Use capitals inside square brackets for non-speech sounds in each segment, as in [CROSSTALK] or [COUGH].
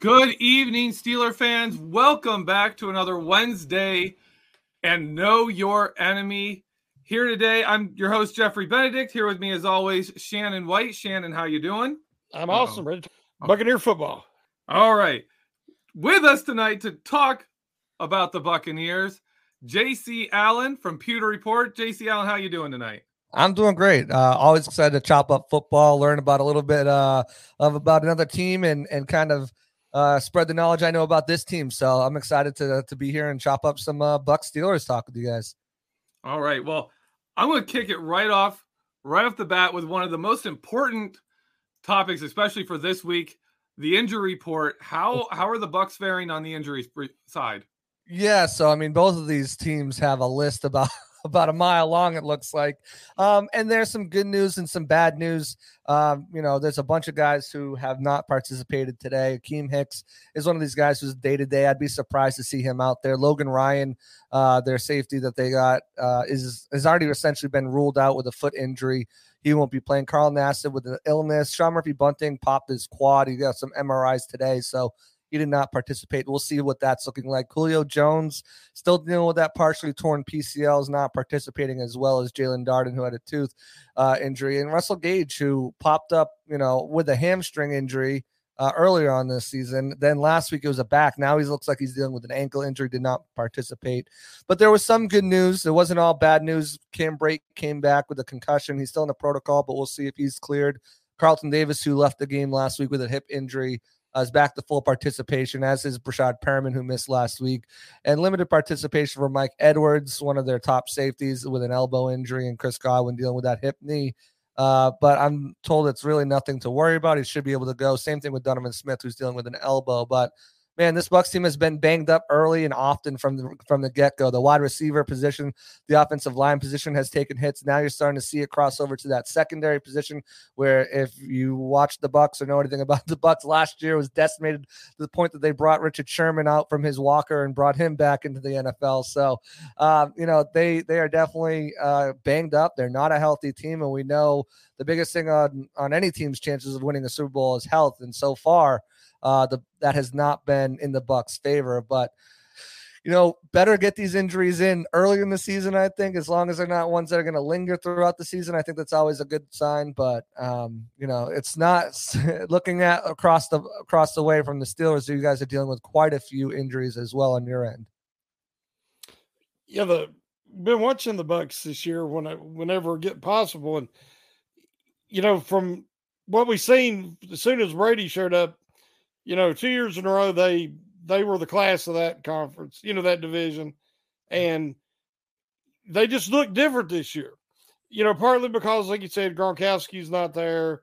Good evening, Steeler fans. Welcome back to another Wednesday and Know Your Enemy. Here today, I'm your host Jeffrey Benedict. Here with me, as always, Shannon White. Shannon, how you doing? I'm awesome. Ready to Buccaneer football. All right. With us tonight to talk about the Buccaneers, JC Allen from Pewter Report. JC Allen, how you doing tonight? I'm doing great. Uh, always excited to chop up football, learn about a little bit uh, of about another team, and and kind of uh, spread the knowledge I know about this team. So I'm excited to to be here and chop up some uh, Buck Steelers talk with you guys. All right. Well, I'm going to kick it right off, right off the bat with one of the most important topics, especially for this week, the injury report. How how are the Bucks faring on the injury side? Yeah, so I mean, both of these teams have a list about [LAUGHS] about a mile long. It looks like, um, and there's some good news and some bad news. Um, you know, there's a bunch of guys who have not participated today. Akiem Hicks is one of these guys who's day to day. I'd be surprised to see him out there. Logan Ryan, uh, their safety that they got, uh, is has already essentially been ruled out with a foot injury. He won't be playing. Carl Nassib with an illness. Sean Murphy Bunting popped his quad. He got some MRIs today, so he did not participate. We'll see what that's looking like. Julio Jones still dealing with that partially torn PCL, is not participating as well as Jaelon Darden, who had a tooth uh, injury, and Russell Gage, who popped up, you know, with a hamstring injury. Uh, earlier on this season. Then last week it was a back. Now he looks like he's dealing with an ankle injury, did not participate. But there was some good news. It wasn't all bad news. Cam Brate came back with a concussion. He's still in the protocol, but we'll see if he's cleared. Carlton Davis, who left the game last week with a hip injury, uh, is back to full participation, as is Breshad Perriman, who missed last week, and limited participation for Mike Edwards, one of their top safeties with an elbow injury, and Chris Godwin dealing with that hip knee. Uh, but I'm told it's really nothing to worry about. He should be able to go. Same thing with Donovan Smith, who's dealing with an elbow. But man, this Bucks team has been banged up early and often from the from the get go. The wide receiver position, the offensive line position has taken hits. Now you're starting to see it cross over to that secondary position, where if you watch the Bucks or know anything [LAUGHS] about the Bucks last year, was decimated to the point that they brought Richard Sherman out from his walker and brought him back into the NFL. So, uh, you know, they they are definitely uh, banged up. They're not a healthy team, and we know the biggest thing on on any team's chances of winning a Super Bowl is health. And so far uh, the that has not been in the Bucks' favor. But you know, better get these injuries in early in the season. I think as long as they're not ones that are going to linger throughout the season, I think that's always a good sign. But um, you know, it's not [LAUGHS] looking at across the across the way from the Steelers. You guys are dealing with quite a few injuries as well on your end. Yeah, the been watching the Bucks this year when I, whenever get possible, and you know from what we've seen, as soon as Brady showed up, you know, two years in a row they they were the class of that conference, you know, that division, and they just look different this year. You know, partly because, like you said, Gronkowski's not there,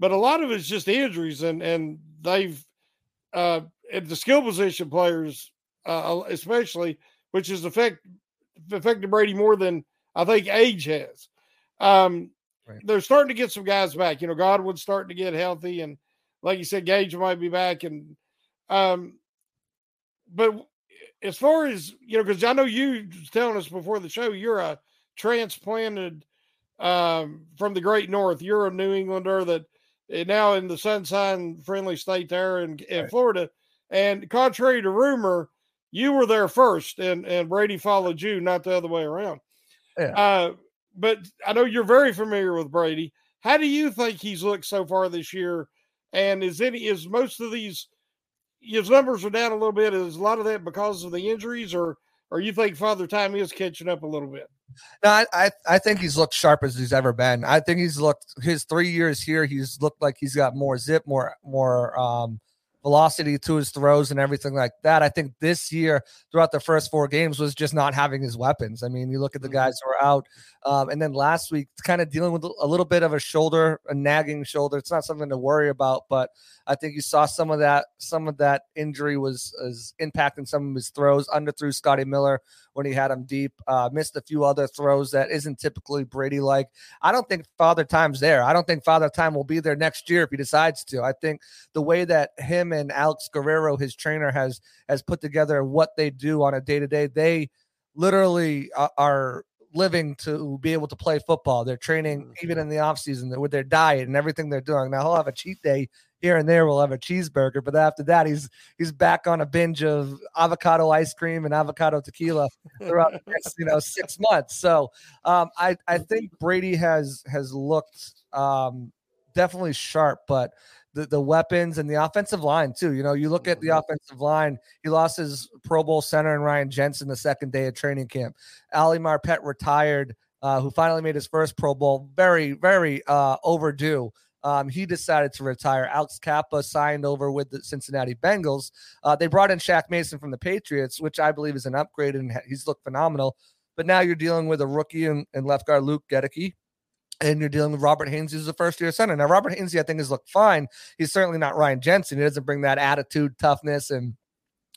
but a lot of it's just injuries, and and they've uh, the skill position players, uh, especially, which has affect affected Brady more than I think age has. Um, right. They're starting to get some guys back. You know, Godwin's starting to get healthy, and like you said, Gage might be back. And um, but as far as you know, because I know you telling us before the show, you're a transplanted um, from the Great North. You're a New Englander that eh, now in the sunshine friendly state there in, in right. Florida. And contrary to rumor, you were there first, and and Brady followed you, not the other way around. Yeah. Uh, but I know you're very familiar with Brady. How do you think he's looked so far this year? And is any is most of these his numbers are down a little bit? Is a lot of that because of the injuries, or or you think Father Time is catching up a little bit? No, I, I, I think he's looked sharp as he's ever been. I think he's looked his three years here. He's looked like he's got more zip, more more um velocity to his throws and everything like that. I think this year, throughout the first four games, was just not having his weapons. I mean, you look at the mm-hmm. guys who are out, um, and then last week, kind of dealing with a little bit of a shoulder, a nagging shoulder. It's not something to worry about, but I think you saw some of that. Some of that injury was, was impacting some of his throws. Under Underthrew Scotty Miller when he had him deep. Uh, missed a few other throws that isn't typically Brady like. I don't think Father Time's there. I don't think Father Time will be there next year if he decides to. I think the way that him and Alex Guerrero, his trainer, has has put together what they do on a day to day, they literally are living to be able to play football. They're training mm-hmm. even in the off season with their diet and everything they're doing. Now he'll have a cheat day here and there. We'll have a cheeseburger, but after that, he's he's back on a binge of avocado ice cream and avocado tequila throughout the next you know six months. So um, I I think Brady has has looked um, definitely sharp, but the, the weapons and the offensive line too. You know, you look at the mm-hmm. offensive line. He lost his Pro Bowl center and Ryan Jensen the second day of training camp. Ali Marpet retired, uh, who finally made his first Pro Bowl. Very, very uh, overdue. Um, he decided to retire. Alex Cappa signed over with the Cincinnati Bengals. Uh, they brought in Shaq Mason from the Patriots, which I believe is an upgrade, and he's looked phenomenal. But now you're dealing with a rookie and, and left guard Luke Goedeke, and you're dealing with Robert Hainsey, who's a first year center. Now, Robert Hainsey, I think, has looked fine. He's certainly not Ryan Jensen. He doesn't bring that attitude, toughness, and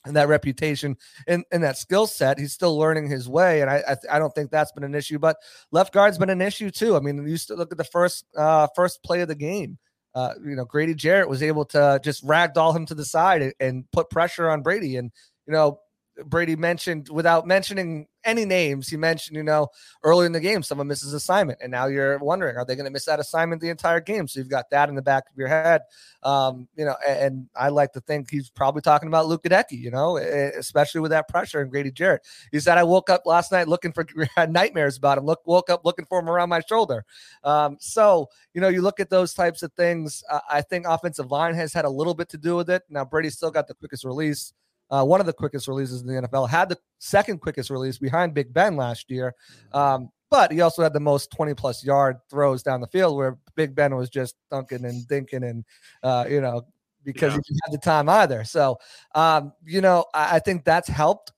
and that reputation and, and that skill set. He's still learning his way, and I I, I, don't think that's been an issue. But left guard's been an issue too. I mean, you to look at the first uh, first play of the game. Uh, you know, Grady Jarrett was able to just ragdoll him to the side and, and put pressure on Brady, and you know Brady mentioned without mentioning any names, he mentioned, you know, early in the game, someone misses assignment. And now you're wondering, are they going to miss that assignment the entire game? So you've got that in the back of your head. Um, you know, and, and, I like to think he's probably talking about Luke Goedeke, you know, especially with that pressure and Grady Jarrett. He said, I woke up last night looking for [LAUGHS] nightmares about him. Look, woke up looking for him around my shoulder. Um, so, you know, you look at those types of things. Uh, I think offensive line has had a little bit to do with it. Now, Brady's still got the quickest release uh, one of the quickest releases in the NFL, had the second quickest release behind Big Ben last year. Mm-hmm. Um, but he also had the most 20 plus yard throws down the field where Big Ben was just dunking and dinking and, uh, you know, because yeah. he didn't have the time either. So, um, you know, I, I, think that's helped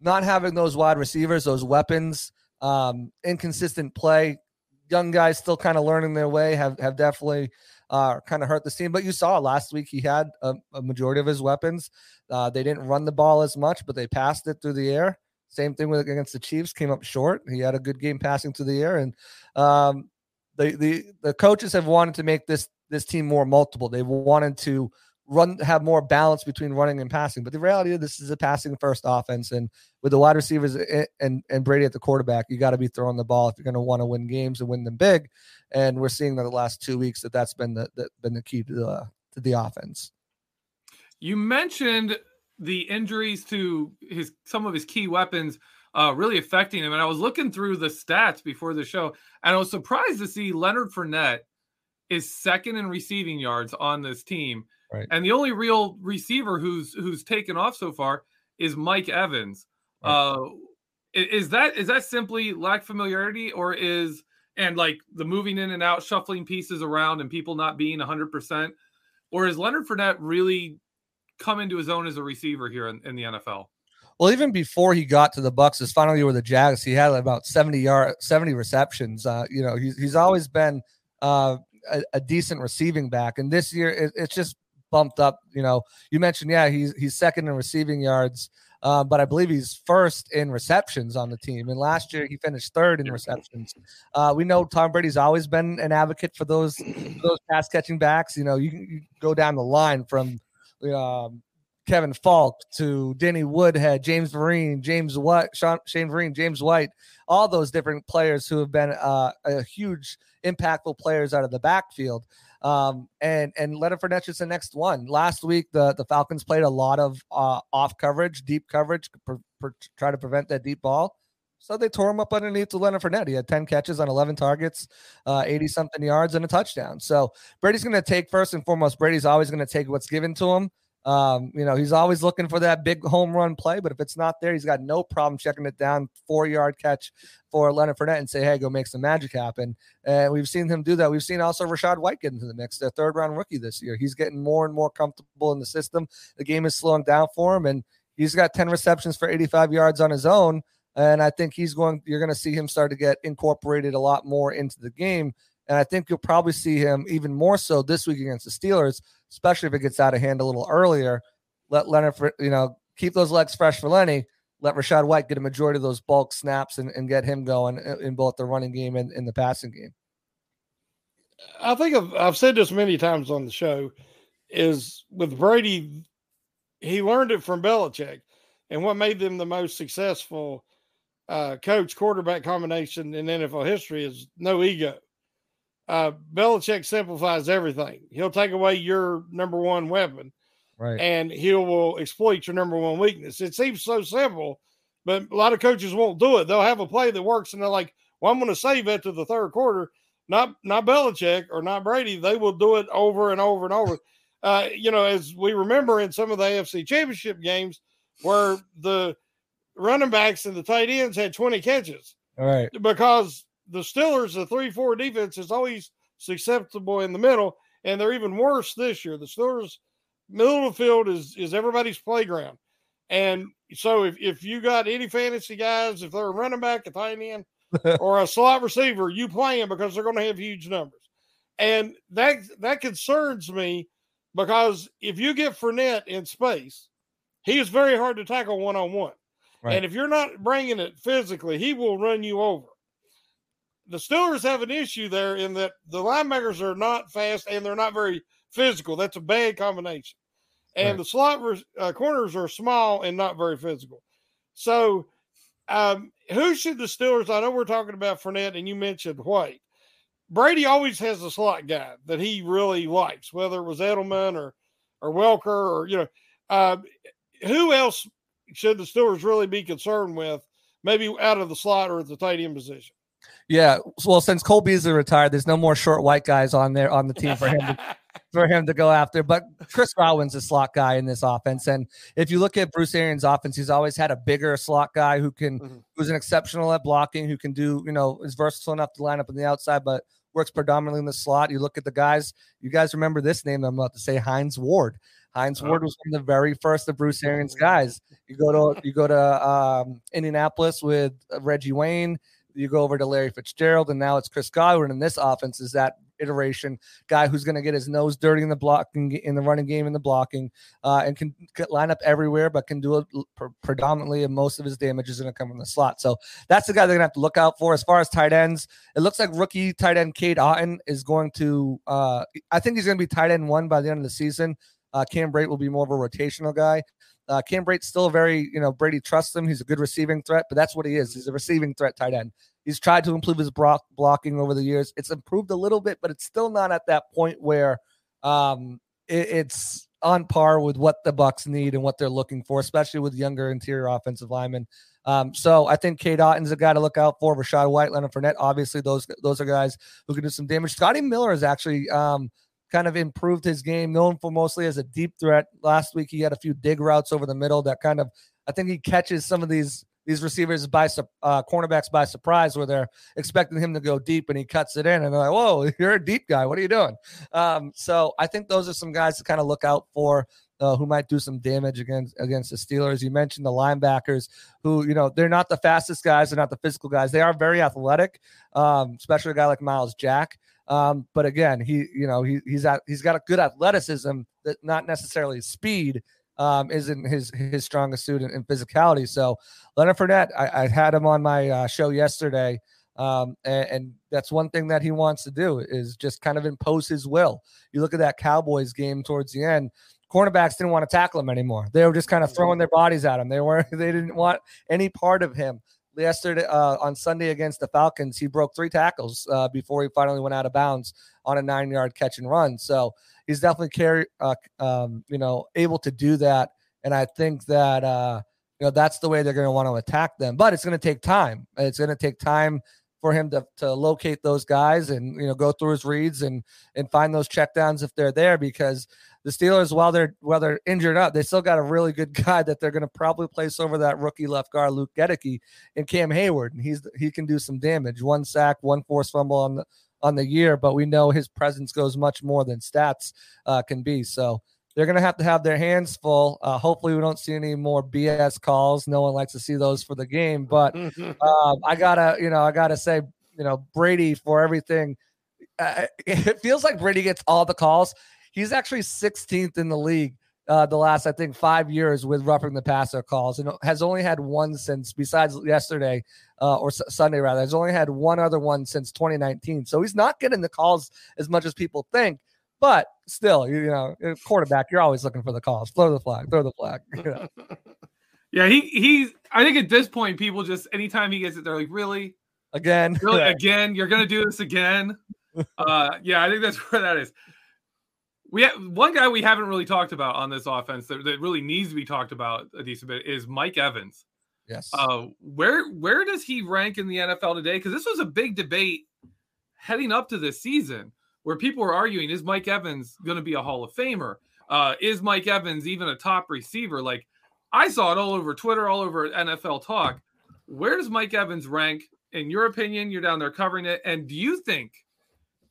not having those wide receivers, those weapons, um, inconsistent play. Young guys still kind of learning their way have, have definitely uh, kind of hurt the team. But you saw last week he had a, a majority of his weapons. Uh, they didn't run the ball as much, but they passed it through the air. Same thing with against the Chiefs, came up short. He had a good game passing through the air, and um, the the the coaches have wanted to make this this team more multiple. They wanted to run have more balance between running and passing. But the reality of this is a passing first offense, and with the wide receivers and and Brady at the quarterback, you got to be throwing the ball if you're going to want to win games and win them big. And we're seeing that the last two weeks that that's been the, the been the key to the to the offense. You mentioned the injuries to his some of his key weapons uh, really affecting him. And I was looking through the stats before the show, and I was surprised to see Leonard Fournette is second in receiving yards on this team. Right. And the only real receiver who's who's taken off so far is Mike Evans. Right. Uh, is that is that simply lack of familiarity, or is and like the moving in and out, shuffling pieces around, and people not being hundred percent, or is Leonard Fournette really come into his own as a receiver here in, in the NFL? Well, even before he got to the Bucs, his final year with the Jags, he had about seventy yard, seventy receptions. Uh, you know, he's he's always been uh, a, a, decent receiving back, and this year it, it's just bumped up. You know, you mentioned yeah, he's he's second in receiving yards. Uh, but I believe he's first in receptions on the team. And last year he finished third in receptions. Uh, we know Tom Brady's always been an advocate for those those pass catching backs. You know, you, go down the line from um, Kevin Faulk to Denny Woodhead, James Vereen, James White, Sean, Shane Vereen, James White, all those different players who have been uh, a huge impactful players out of the backfield. Um, and and Leonard Fournette is the next one. Last week, the the Falcons played a lot of uh, off coverage, deep coverage, per, per, try to prevent that deep ball. So they tore him up underneath to Leonard Fournette. He had 10 catches on 11 targets, uh, 80 something yards, and a touchdown. So Brady's going to take first and foremost. Brady's always going to take what's given to him. Um, you know, he's always looking for that big home run play, but if it's not there, he's got no problem checking it down, four yard catch for Leonard Fournette and say, hey, go make some magic happen. And we've seen him do that. We've seen also Rachaad White get into the mix, their third round rookie this year. He's getting more and more comfortable in the system. The game is slowing down for him, and he's got 10 receptions for 85 yards on his own. And I think he's going, you're going to see him start to get incorporated a lot more into the game. And I think you'll probably see him even more so this week against the Steelers, especially if it gets out of hand a little earlier. Let Leonard, you know, keep those legs fresh for Lenny. Let Rachaad White get a majority of those bulk snaps and, and get him going in both the running game and in the passing game. I think I've, I've said this many times on the show is with Brady, he learned it from Belichick. And what made them the most successful uh, coach quarterback combination in NFL history is no ego uh, Belichick simplifies everything. He'll take away your number one weapon, right? And he will exploit your number one weakness. It seems so simple, but a lot of coaches won't do it. They'll have a play that works, and they're like, "Well, I'm going to save it to the third quarter." Not not Belichick or not Brady. They will do it over and over and over. [LAUGHS] Uh, you know, as we remember in some of the AFC Championship games, where the running backs and the tight ends had 20 catches. All right. Because the Steelers, the three four defense is always susceptible in the middle, and they're even worse this year. The Steelers middle of the field is is everybody's playground. And so if, if you got any fantasy guys, if they're a running back, a tight end, [LAUGHS] or a slot receiver, you play them because they're going to have huge numbers. And that that concerns me because if you get Fournette in space, he is very hard to tackle one on one. And if you're not bringing it physically, he will run you over the Steelers have an issue there in that the linebackers are not fast and they're not very physical. That's a bad combination. And right. the slot uh, corners are small and not very physical. So, um, who should the Steelers? I know we're talking about Fournette, and you mentioned White. Brady always has a slot guy that he really likes, whether it was Edelman or or Welker or you know, uh, who else should the Steelers really be concerned with? Maybe out of the slot or at the tight end position. Yeah, well, since Cole Beasley retired, there's no more short white guys on there on the team for him to, [LAUGHS] for him to go after. But Chris Godwin's a slot guy in this offense, and if you look at Bruce Arians' offense, he's always had a bigger slot guy who can mm-hmm. who's an exceptional at blocking, who can do you know is versatile enough to line up on the outside, but works predominantly in the slot. You look at the guys. You guys remember this name? I'm about to say Hines Ward. Hines oh. Ward was one of the very first of Bruce Arians' guys. [LAUGHS] You go to you go to um, Indianapolis with Reggie Wayne you go over to Larry Fitzgerald, and now it's Chris Godwin. And this offense is that iteration guy who's going to get his nose dirty in the blocking, in the running game, in the blocking, uh, and can, line up everywhere, but can do it predominantly, and most of his damage is going to come from the slot. So that's the guy they're going to have to look out for. As far as tight ends, it looks like rookie tight end Cade Otton is going to. Uh, I think he's going to be tight end one by the end of the season. Uh, Cam Brate will be more of a rotational guy. Uh, Cam Brate's still very, you know, Brady trusts him. He's a good receiving threat, but that's what he is. He's a receiving threat tight end. He's tried to improve his block, blocking over the years. It's improved a little bit, but it's still not at that point where um, it, it's on par with what the Bucks need and what they're looking for, especially with younger interior offensive linemen. Um, so I think Cade Otton's a guy to look out for. Rachaad White, Leonard Fournette, obviously those those are guys who can do some damage. Scotty Miller is actually um, kind of improved his game, known for mostly as a deep threat. Last week he had a few dig routes over the middle that kind of I think he catches some of these these receivers by uh, cornerbacks by surprise where they're expecting him to go deep and he cuts it in and they're like, whoa, [LAUGHS] you're a deep guy. What are you doing? Um, so I think those are some guys to kind of look out for. Uh, who might do some damage against against the Steelers? You mentioned the linebackers, who you know they're not the fastest guys, they're not the physical guys. They are very athletic, um, especially a guy like Myles Jack. Um, but again, he you know he he's at, he's got a good athleticism that not necessarily speed um, isn't his his strongest suit in, in physicality. So Leonard Fournette, I, I had him on my uh, show yesterday, um, and, and, that's one thing that he wants to do is just kind of impose his will. You look at that Cowboys game towards the end. Cornerbacks didn't want to tackle him anymore. They were just kind of mm-hmm. throwing their bodies at him. They weren't. [LAUGHS] They didn't want any part of him yesterday uh, on Sunday against the Falcons, he broke three tackles uh, before he finally went out of bounds on a nine-yard catch and run. So he's definitely carry, uh, um, you know, able to do that. And I think that uh, you know that's the way they're going to want to attack them. But it's going to take time. It's going to take time for him to, to locate those guys and you know go through his reads and and find those checkdowns if they're there because the Steelers while they're while they're injured up they still got a really good guy that they're going to probably place over that rookie left guard Luke Goedeke and Cam Hayward, and he's he can do some damage one sack one forced fumble on the on the year but we know his presence goes much more than stats uh, can be so they're going to have to have their hands full. Uh, hopefully, we don't see any more BS calls. No one likes to see those for the game. But [LAUGHS] um, I gotta, you know, I gotta say, you know, Brady for everything. Uh, [LAUGHS] it feels like Brady gets all the calls. He's actually 16th in the league uh, the last, I think, five years with roughing the passer calls, and has only had one since, besides yesterday uh, or S- Sunday rather, has only had one other one since 2019. So he's not getting the calls as much as people think. But still, you, you know, quarterback, you're always looking for the calls. Throw the flag, throw the flag. [LAUGHS] You know? [LAUGHS] yeah, he he's. I think at this point, people just anytime he gets it, they're like, really, again, really, [LAUGHS] again, you're gonna do this again. uh, yeah, I think that's where that is. We have one guy we haven't really talked about on this offense that, that really needs to be talked about a decent bit is Mike Evans. Yes. Uh, where where does he rank in the NFL today? Because this was a big debate heading up to this season where people were arguing is Mike Evans going to be a Hall of Famer? Uh, is Mike Evans even a top receiver? Like I saw it all over Twitter, all over NFL Talk. Where does Mike Evans rank in your opinion? You're down there covering it, and do you think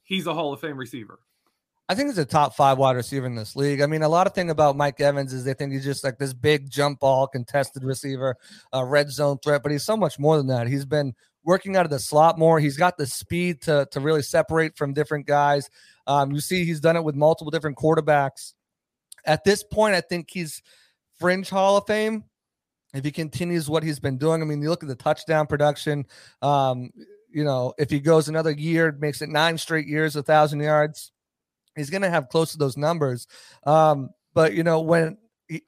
he's a Hall of Fame receiver? I think he's a top five wide receiver in this league. I mean, a lot of thing about Mike Evans is they think he's just like this big jump ball contested receiver, a red zone threat, but he's so much more than that. He's been working out of the slot more. He's got the speed to to really separate from different guys. Um, you see, he's done it with multiple different quarterbacks. At this point, I think he's fringe Hall of Fame if he continues what he's been doing. I mean, you look at the touchdown production. Um, you know, if he goes another year, makes it nine straight years, a thousand yards, he's going to have close to those numbers. Um, but you know, when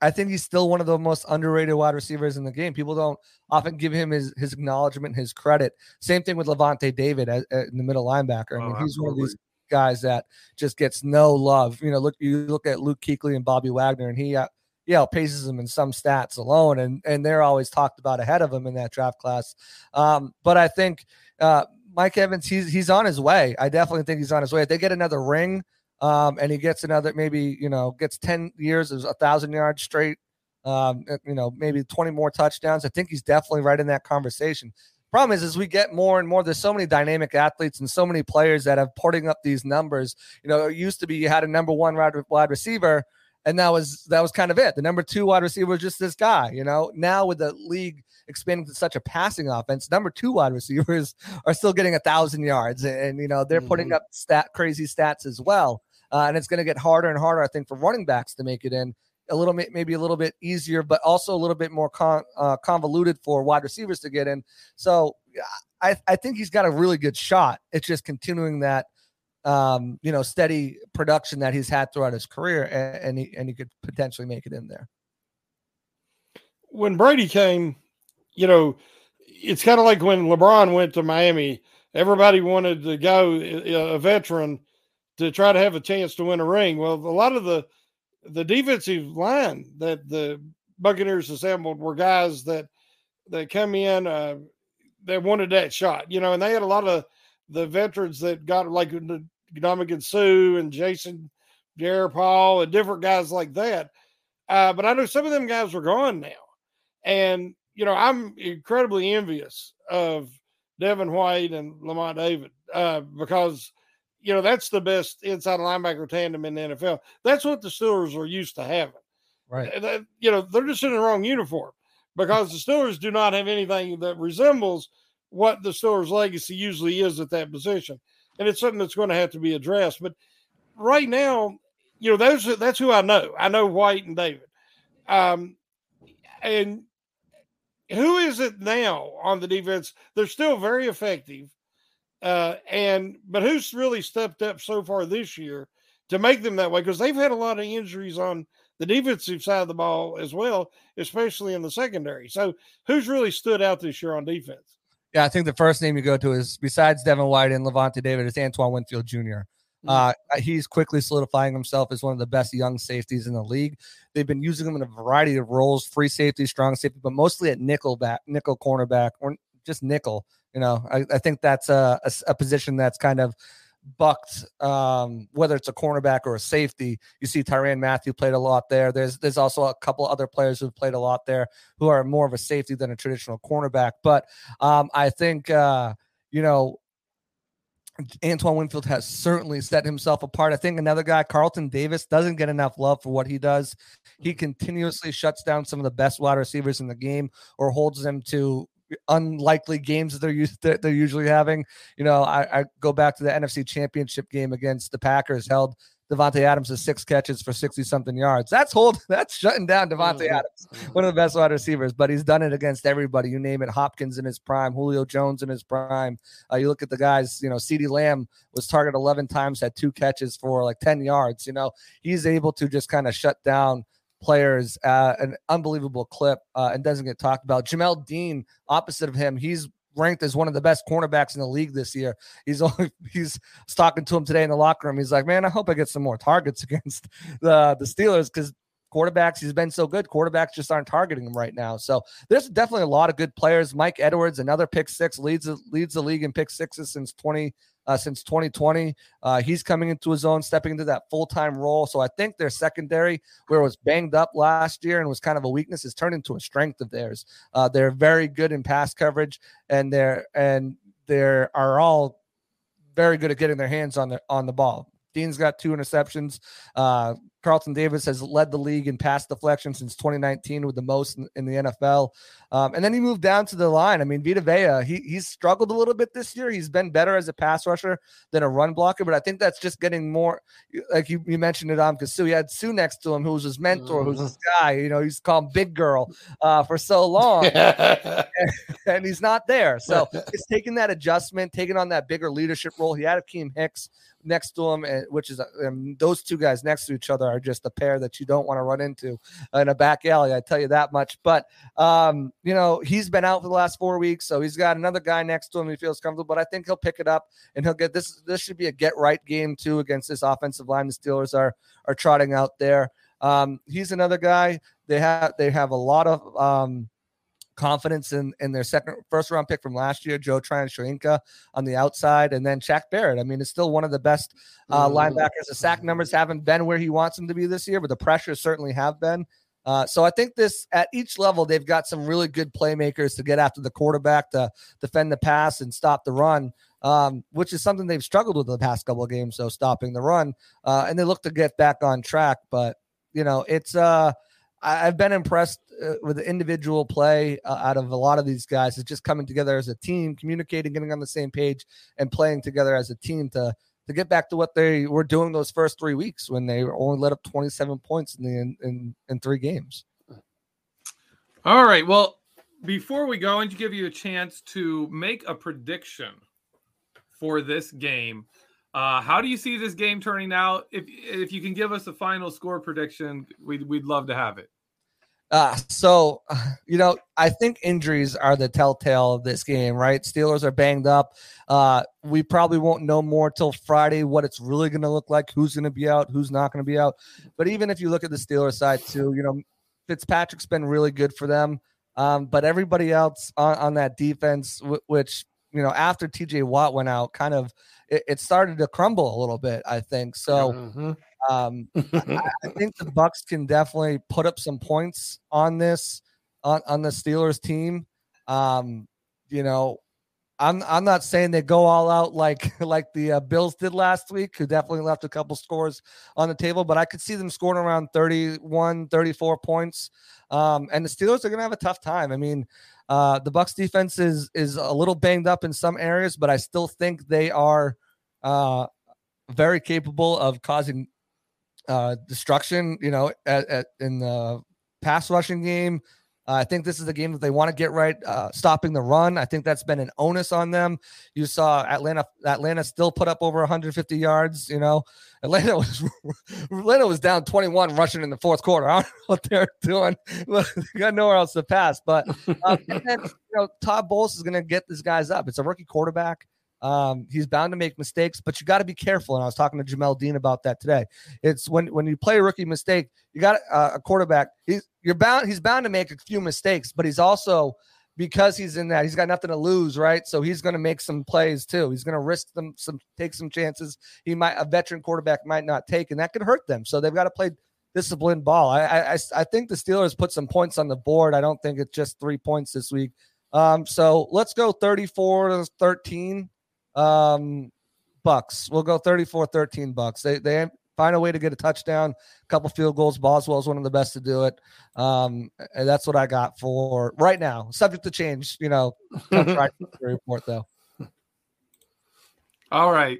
I think he's still one of the most underrated wide receivers in the game. People don't often give him his, his acknowledgement, his credit. Same thing with Lavonte David as, as, in the middle linebacker. I mean, oh, he's one of these guys that just gets no love. You know, look you look at Luke Kuechly and Bobby Wagner, and he uh, yeah paces him in some stats alone, and and they're always talked about ahead of him in that draft class. Um, but I think uh, Mike Evans, he's he's on his way. I definitely think he's on his way. If they get another ring um, and he gets another maybe you know gets 10 years of a thousand yards straight um, you know maybe 20 more touchdowns. I think he's definitely right in that conversation. Problem is as we get more and more there's so many dynamic athletes and so many players that have putting up these numbers. You know it used to be you had a number one wide, wide receiver and that was that was kind of it. The number two wide receiver was just this guy you know? Now with the league expanding to such a passing offense, number two wide [LAUGHS] receivers are still getting a thousand yards, and, and, you know they're mm-hmm. putting up stat crazy stats as well uh, and it's going to get harder and harder, I think, for running backs to make it in. A little bit, maybe a little bit easier, but also a little bit more con, uh, convoluted for wide receivers to get in. So I, I think he's got a really good shot. It's just continuing that, um, you know, steady production that he's had throughout his career, and, and he and he could potentially make it in there. When Brady came, you know, it's kind of like when LeBron went to Miami. Everybody wanted to go a veteran to try to have a chance to win a ring. Well, a lot of the the defensive line that the Buccaneers assembled were guys that that come in uh, that wanted that shot, you know, and they had a lot of the veterans that got like Ndamukong Suh and Jason Paul and different guys like that. Uh, but I know some of them guys are gone now. And, you know, I'm incredibly envious of Devin White and Lavonte David uh, because, you know, that's the best inside linebacker tandem in the NFL. That's what the Steelers are used to having. Right. That, you know, they're just in the wrong uniform because the Steelers do not have anything that resembles what the Steelers' legacy usually is at that position. And it's something that's going to have to be addressed. But right now, you know, those that's who I know. I know White and David. Um, and who is it now on the defense? They're still very effective. Uh, and but who's really stepped up so far this year to make them that way? Because they've had a lot of injuries on the defensive side of the ball as well, especially in the secondary. So who's really stood out this year on defense? Yeah, I think the first name you go to is besides Devin White and Lavonte David is Antoine Winfield Jr. Mm-hmm. Uh, he's quickly solidifying himself as one of the best young safeties in the league. They've been using him in a variety of roles: free safety, strong safety, but mostly at nickel back, nickel cornerback, or just nickel. You know, I, I think that's a, a, a, position that's kind of bucked. Um, whether it's a cornerback or a safety, you see Tyrann Mathieu played a lot there. There's there's also a couple other players who've played a lot there who are more of a safety than a traditional cornerback. But um, I think uh, you know Antoine Winfield has certainly set himself apart. I think another guy, Carlton Davis, doesn't get enough love for what he does. He continuously shuts down some of the best wide receivers in the game or holds them to unlikely games that they're used that they're usually having. You know, I, I go back to the NFC Championship game against the Packers held Davante Adams has six catches for 60 something yards. That's hold [LAUGHS] that's shutting down Davante mm-hmm. Adams, one of the best wide receivers, but he's done it against everybody. You name it, Hopkins in his prime, Julio Jones in his prime. Uh, you look at the guys, you know, CeeDee Lamb was targeted 11 times, had two catches for like 10 yards. You know, he's able to just kind of shut down players at an unbelievable clip uh, and doesn't get talked about. Jamel Dean, opposite of him, he's ranked as one of the best cornerbacks in the league this year. He's [LAUGHS] only he's talking to him today in the locker room. He's like, man, I hope I get some more targets [LAUGHS] against the the Steelers because quarterbacks he's been so good. Quarterbacks just aren't targeting him right now. So there's definitely a lot of good players. Mike Edwards, another pick six, leads leads the league in pick sixes since 20 uh, since 2020. Uh, he's coming into his own, stepping into that full time role. So I think their secondary, where it was banged up last year and was kind of a weakness, has turned into a strength of theirs. Uh, they're very good in pass coverage, and they're and they are all very good at getting their hands on the on the ball. Dean's got two interceptions. Carlton Davis has led the league in pass deflection since 2019 with the most in, in the NFL. Um, and then he moved down to the line. I mean, Vita Vea, he, he's struggled a little bit this year. He's been better as a pass rusher than a run blocker, but I think that's just getting more, like you, you mentioned it on because Suh, he had Suh next to him, who was his mentor, who's this guy. You know, he's called Big Girl uh, for so long, [LAUGHS] and, and, he's not there. So [LAUGHS] it's taking that adjustment, taking on that bigger leadership role. He had Akiem Hicks next to him, and, which is um, those two guys next to each other are just a pair that you don't want to run into in a back alley. I tell you that much. But um, you know, he's been out for the last four weeks, so he's got another guy next to him. He feels comfortable, but I think he'll pick it up and he'll get this. This should be a get right game too against this offensive line. The Steelers are are trotting out there. Um, he's another guy. They have they have a lot of um, confidence in in their second first round pick from last year, Joe Tryon-Shoyinka on the outside, and then Shaq Barrett. I mean, it's still one of the best uh, mm-hmm. linebackers. The sack numbers haven't been where he wants them to be this year, but the pressures certainly have been. Uh, so I think this at each level they've got some really good playmakers to get after the quarterback to defend the pass and stop the run, um, which is something they've struggled with the past couple of games. So stopping the run, uh, and they look to get back on track. But you know, it's uh, I've been impressed uh, with the individual play uh, out of a lot of these guys. It's just coming together as a team, communicating, getting on the same page, and playing together as a team to to get back to what they were doing those first three weeks when they only let up 27 points in the in, in, in three games. All right. Well, before we go, and to give you a chance to make a prediction for this game. Uh, how do you see this game turning out? If if you can give us a final score prediction, we'd we'd love to have it. Uh, so, [LAUGHS] you know, I think injuries are the telltale of this game, right? Steelers are banged up. Uh, we probably won't know more till Friday what it's really going to look like, who's going to be out, who's not going to be out. But even if you look at the Steelers side too, you know, Fitzpatrick's been really good for them. Um, but everybody else on, on that defense, w- which, you know, after TJ Watt went out, kind of it, it started to crumble a little bit, I think. So, Mm-hmm. um, [LAUGHS] I, I think the Bucks can definitely put up some points on this on, on the Steelers team. Um, you know, I'm I'm not saying they go all out like [LAUGHS] like the uh, Bills did last week, who definitely left a couple scores on the table, but I could see them scoring around 31, 34 points. Um, and the Steelers are going to have a tough time. I mean, uh, the Bucks defense is is a little banged up in some areas, but I still think they are uh, very capable of causing uh, destruction. You know, at, at, in the pass rushing game. Uh, I think this is the game that they want to get right, uh, stopping the run. I think that's been an onus on them. You saw Atlanta. Atlanta still put up over 150 yards. You know, Atlanta [LAUGHS] was Atlanta was down 21 rushing in the fourth quarter. I don't know what they're doing. [LAUGHS] they got nowhere else to pass. But and then, you know, Todd Bowles is going to get these guys up. It's a rookie quarterback. Um, he's bound to make mistakes, but you got to be careful. And I was talking to Jamel Dean about that today. It's when when you play a rookie mistake, you got uh, a quarterback. He's you're bound. He's bound to make a few mistakes, but he's also because he's in that he's got nothing to lose, right? So he's going to make some plays too. He's going to risk them some, take some chances. He might a veteran quarterback might not take, and that could hurt them. So they've got to play disciplined ball. I I I think the Steelers put some points on the board. I don't think it's just three points this week. Um, so let's go 34 to 13 um bucks. We'll go 34 13 bucks. They they find a way to get a touchdown a couple field goals. Boswell is one of the best to do it. Um and that's what i got for right now. Subject to change you know. [LAUGHS] Report though. All right.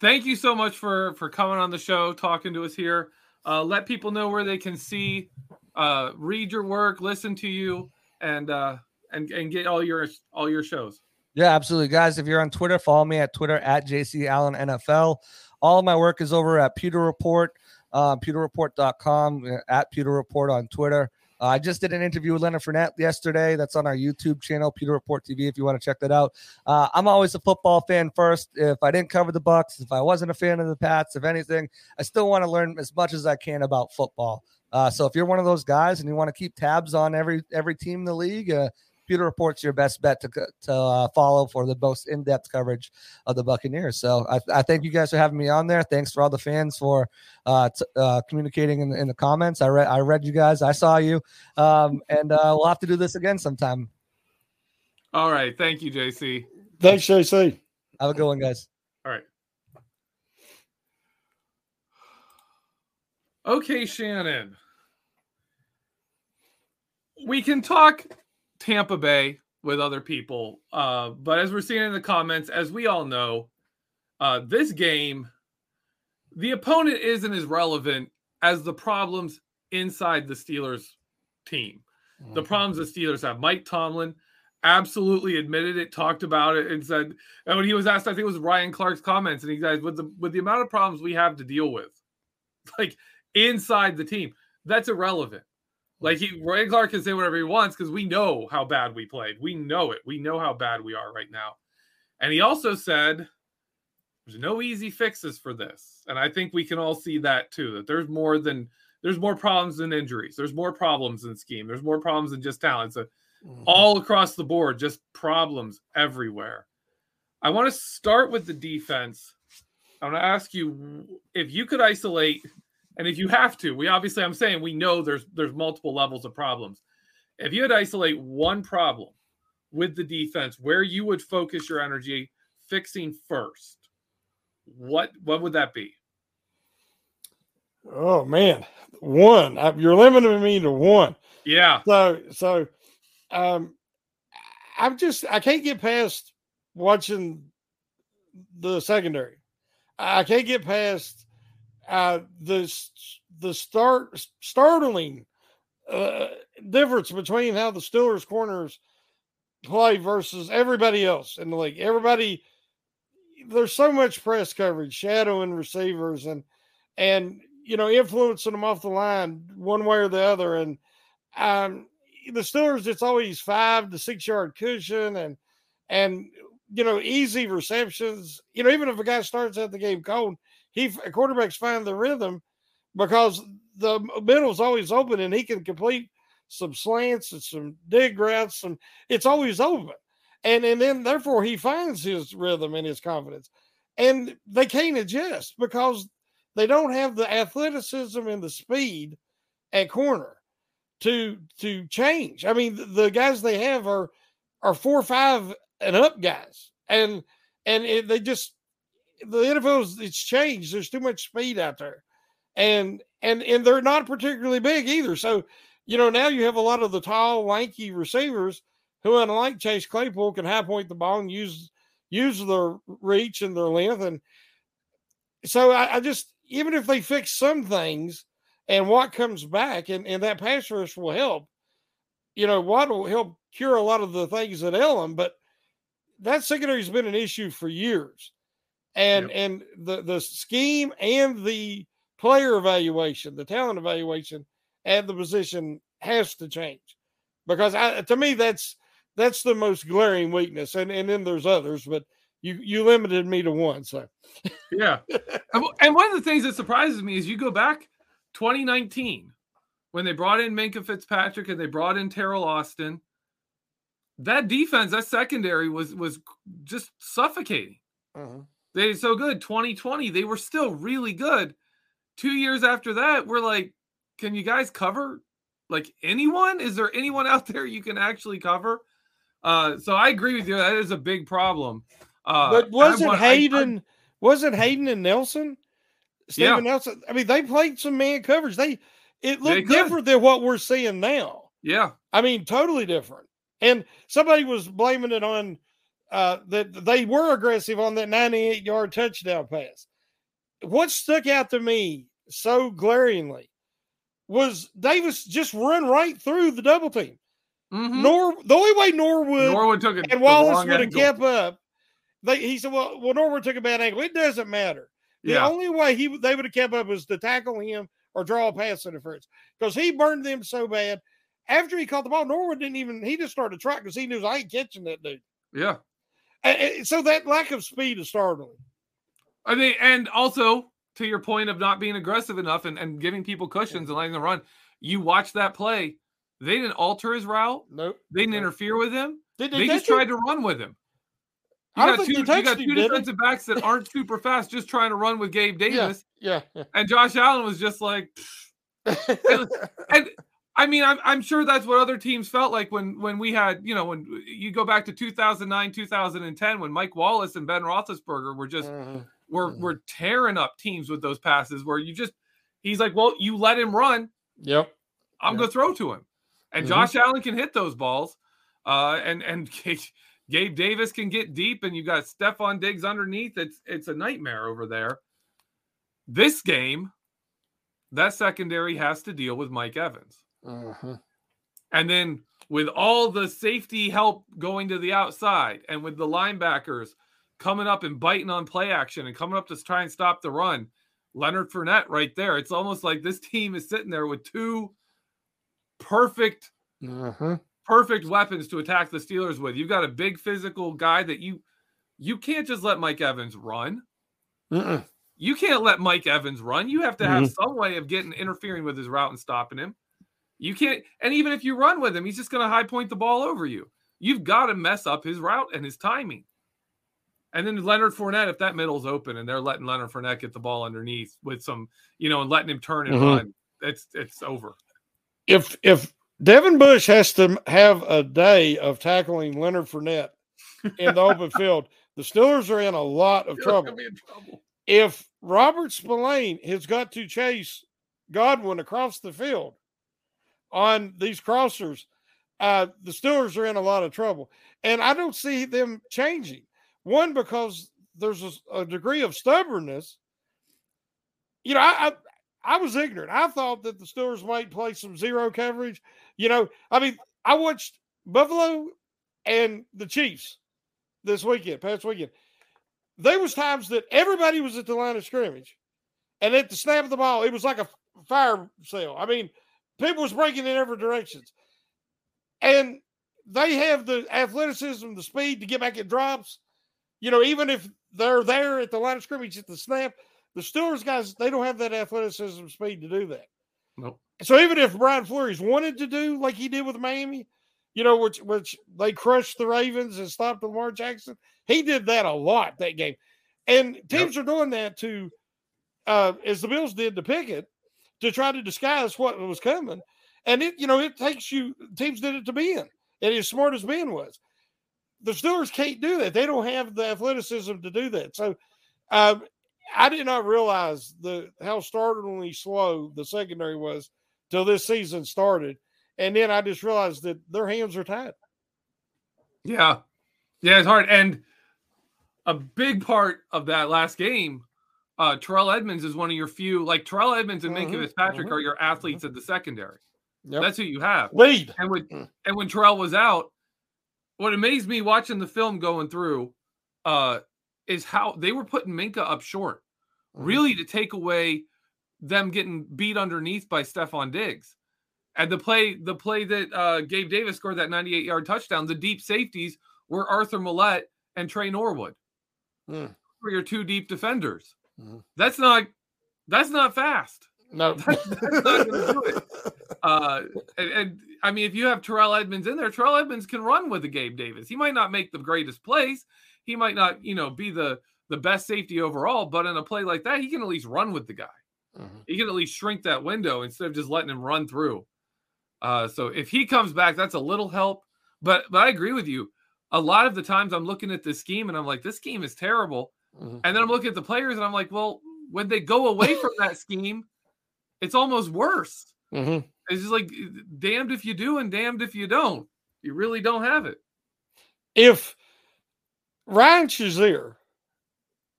Thank you so much for for coming on the show talking to us here. Uh let people know where they can see uh read your work listen to you and uh and and get all your all your shows yeah, absolutely. Guys, if you're on Twitter, follow me at Twitter at JC Allen NFL. All of my work is over at Pewter Report, uh, pewterreport.com, at Pewter Report on Twitter. Uh, I just did an interview with Leonard Fournette yesterday. That's on our YouTube channel, Pewter Report TV, if you want to check that out. Uh, I'm always a football fan first. If I didn't cover the Bucks, if I wasn't a fan of the Pats, if anything, I still want to learn as much as I can about football. Uh, so if you're one of those guys and you want to keep tabs on every every team in the league, uh, Pewter Report's your best bet to to uh, follow for the most in depth coverage of the Buccaneers. So I, I, thank you guys for having me on there. Thanks for all the fans for uh, t- uh, communicating in, in, the comments. I read I read you guys. I saw you, um, and uh, we'll have to do this again sometime. All right, thank you, JC. Thanks, JC. Have a good one, guys. All right. Okay, Shannon. We can talk Tampa Bay with other people. Uh, but as we're seeing in the comments, as we all know, uh, this game, the opponent isn't as relevant as the problems inside the Steelers team. Mm-hmm. The problems the Steelers have. Mike Tomlin absolutely admitted it, talked about it, and said, and when he was asked, I think it was Ryan Clark's comments, and he guys, with the with the amount of problems we have to deal with, [LAUGHS] like inside the team, that's irrelevant. Like he, Ryan Clark can say whatever he wants because we know how bad we played. We know it. We know how bad we are right now. And he also said there's no easy fixes for this. And I think we can all see that too. That there's more than there's more problems than injuries. There's more problems in scheme. There's more problems than just talent. So mm-hmm. all across the board, just problems everywhere. I want to start with the defense. I want to ask you if you could isolate and if you have to, we obviously I'm saying we know there's there's multiple levels of problems. If you had to isolate one problem with the defense where you would focus your energy fixing first, what what would that be? Oh man, one. You're limiting me to one. Yeah. So so, um, I'm just I can't get past watching the secondary. I can't get past uh, the the start startling uh, difference between how the Steelers corners play versus everybody else in the league. Everybody there's so much press coverage, shadowing receivers, and and you know influencing them off the line one way or the other. And um, the Steelers, it's always five to six yard cushion and and you know easy receptions. You know, even if a guy starts out the game cold, he quarterbacks find the rhythm because the middle's always open and he can complete some slants and some dig routes and it's always open. And and then therefore he finds his rhythm and his confidence. And they can't adjust because they don't have the athleticism and the speed at corner to to change. I mean, the, guys they have are are four, five, and up guys, and and it, they just the NFL it's changed. There's too much speed out there, and and and they're not particularly big either. So you know now you have a lot of the tall, lanky receivers who, unlike Chase Claypool, can high point the ball and use use their reach and their length. And so I, I just even if they fix some things and what comes back and, and that pass rush will help, you know, what will help cure a lot of the things that ail them, but that secondary has been an issue for years. And yep. and the the scheme and the player evaluation, the talent evaluation at the position has to change. Because I, to me that's that's the most glaring weakness. And and then there's others, but you you limited me to one. So yeah. [LAUGHS] and one of the things that surprises me is you go back 2019 when they brought in Minkah Fitzpatrick and they brought in Terrell Austin. That defense, that secondary was was just suffocating. Uh-huh. They did so good. 2020, they were still really good. Two years after that, we're like, can you guys cover like anyone? Is there anyone out [LAUGHS] there you can actually cover? Uh, so I agree with you. That is a big problem. Uh, but wasn't Haden? I, I, wasn't Haden and Nelson? Steven yeah. Nelson. I mean, they played some man coverage. They it looked they different than what we're seeing now. Yeah. I mean, totally different. And somebody was blaming it on uh, that they were aggressive on that 98 yard touchdown pass. What stuck out to me so glaringly was Davis just run right through the double team. Mm-hmm. Nor the only way Norwood, Norwood took it and Wallace would have kept up. They, he said, "Well, well, Norwood took a bad angle. It doesn't matter. The yeah. only way he they would have kept up was to tackle him or draw a pass interference because he burned them so bad. After he caught the ball, Norwood didn't even. He just started track because he knew I ain't catching that dude. Yeah. So that lack of speed is startling. I mean, and also to your point of not being aggressive enough and, and giving people cushions and letting them run, you watch that play. They didn't alter his route. Nope. They didn't interfere with him. Did they, they just tried to run with him. You got two, you got two defensive backs that aren't super fast, just trying to run with Gabe Davis. Yeah, yeah. And Josh Allen was just like, [LAUGHS] and, and, I mean, I'm I'm sure that's what other teams felt like when when we had, you know, when you go back to 2009, 2010, when Mike Wallace and Ben Roethlisberger were just mm-hmm. were mm-hmm. were tearing up teams with those passes. Where you just, he's like, well, you let him run. Yep. I'm yep. gonna throw to him, and mm-hmm. Josh Allen can hit those balls. Uh, and and [LAUGHS] Gabe Davis can get deep, and you got Stefon Diggs underneath. It's it's a nightmare over there. This game, that secondary has to deal with Mike Evans. Uh-huh. And then with all the safety help going to the outside and with the linebackers coming up and biting on play action and coming up to try and stop the run, Leonard Fournette right there. It's almost like this team is sitting there with two perfect uh-huh perfect weapons to attack the Steelers with. You've got a big physical guy that you you can't just let Mike Evans run. Uh-uh. You can't let Mike Evans run. You have to have mm-hmm. some way of getting interfering with his route and stopping him. You can't, and even if you run with him, he's just going to high point the ball over you. You've got to mess up his route and his timing. And then Leonard Fournette, if that middle's open and they're letting Leonard Fournette get the ball underneath with some, you know, and letting him turn and mm-hmm. run, it's it's over. If if Devin Bush has to have a day of tackling Leonard Fournette in the open [LAUGHS] field. The Steelers are in a lot of trouble. trouble. If Robert Spillane has got to chase Godwin across the field on these crossers, uh, the Steelers are in a lot of trouble. And I don't see them changing. One, because there's a, a degree of stubbornness. You know, I, I I was ignorant. I thought that the Steelers might play some zero coverage. You know, I mean, I watched Buffalo and the Chiefs this weekend, past weekend. There was times that everybody was at the line of scrimmage, and at the snap of the ball, it was like a fire sale. I mean, people was breaking in every directions, and they have the athleticism, the speed to get back at drops. You know, even if they're there at the line of scrimmage at the snap, the Steelers guys they don't have that athleticism, speed to do that. Nope. So even if Brian Flores wanted to do like he did with Miami, you know, which which they crushed the Ravens and stopped Lamar Jackson, he did that a lot that game. And teams yep. are doing that to, uh, as the Bills did to Pickett, to try to disguise what was coming. And it, you know, it takes you. Teams did it to Ben, and as smart as Ben was, the Steelers can't do that. They don't have the athleticism to do that. So, um, I did not realize the how startlingly slow the secondary was till this season started, and then I just realized that their hands are tied. Yeah, yeah, it's hard, and a big part of that last game, uh, Terrell Edmunds is one of your few, like Terrell Edmunds and mm-hmm, Minkah Fitzpatrick mm-hmm, are your athletes mm-hmm. at the secondary. Yep. That's who you have. Lead. And when Mm. and when Terrell was out, what amazed me watching the film going through uh, is how they were putting Minkah up short, Mm-hmm. really to take away them getting beat underneath by Stefon Diggs. And the play, the play that uh, Gabe Davis scored that 98 yard touchdown, the deep safeties were Arthur Maulet and Tre Norwood Mm. for your two deep defenders. Mhm. That's not that's not fast. No, [LAUGHS] That's not gonna do it. Uh, and, and I mean, if you have Terrell Edmunds in there, Terrell Edmunds can run with the Gabe Davis. He might not make the greatest plays. He might not, you know, be the the best safety overall, but in a play like that, he can at least run with the guy. Mhm. He can at least shrink that window instead of just letting him run through. Uh, so if he comes back, that's a little help. But but I agree with you. A lot of the times I'm looking at this scheme and I'm like, this scheme is terrible. Mhm. And then I'm looking at the players and I'm like, well, when they go away from that [LAUGHS] scheme, it's almost worse. Mhm. It's just like damned if you do and damned if you don't. You really don't have it. if Ryan Shazier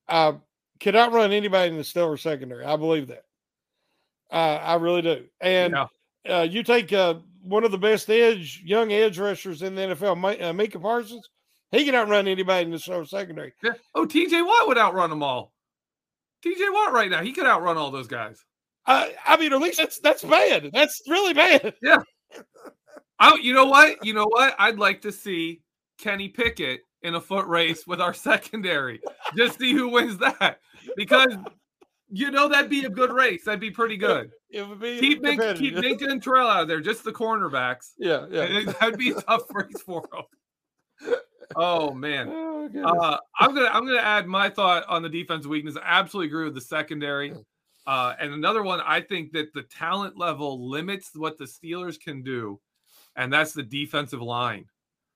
uh, could outrun anybody in the Steelers secondary, I believe that. Uh, I really do. And Yeah. uh, you take uh, one of the best edge, young edge rushers in the NFL, Mi- uh, Micah Parsons, he can outrun anybody in the show secondary. Yeah. Oh, TJ Watt would outrun them all. TJ Watt right now, he could outrun all those guys. Uh, I mean, at least that's that's bad. That's really bad. [LAUGHS] Yeah. I, you know what? You know what? I'd like to see Kenny Pickett in a foot race with our [LAUGHS] secondary. Just see who wins that. Because you know that'd be a good race. That'd be pretty good. It would be Keep Mink, keep. Minkah and Terrell out of there, just the cornerbacks. Yeah, yeah. [LAUGHS] That'd be a tough race for them. Oh man. Oh. Uh, I'm gonna I'm gonna add my thought on the defensive weakness. I absolutely agree with the secondary. Uh, and another one, I think that the talent level limits what the Steelers can do, and that's the defensive line.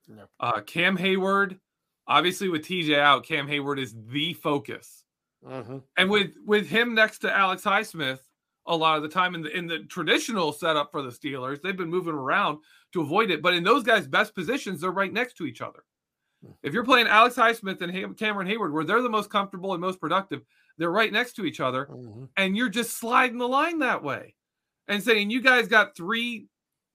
Yeah. Uh, Cam Heyward, obviously with TJ out, Cam Heyward is the focus, Mhm. and with with him next to Alex Highsmith, a lot of the time in the in the traditional setup for the Steelers, they've been moving around to avoid it. But in those guys' best positions, they're right next to each other. If you're playing Alex Highsmith and Cameron Heyward, where they're the most comfortable and most productive, they're right next to each other, Mhm. and you're just sliding the line that way and saying you guys got three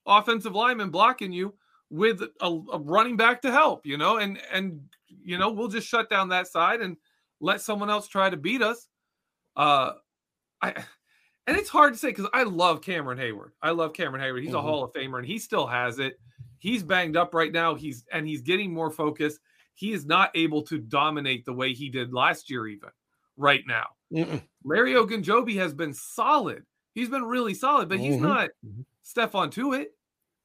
offensive linemen blocking you with a, a running back to help, you know, and and you know we'll just shut down that side and let someone else try to beat us. Uh, I and it's hard to say because I love Cameron Heyward. I love Cameron Heyward. He's a Mhm. Hall of Famer and he still has it. He's banged up right now. He's and he's getting more focus. He is not able to dominate the way he did last year, even right now. Mm-mm. Larry Ogunjobi has been solid. He's been really solid, but he's Mhm. not Stephon Tuitt.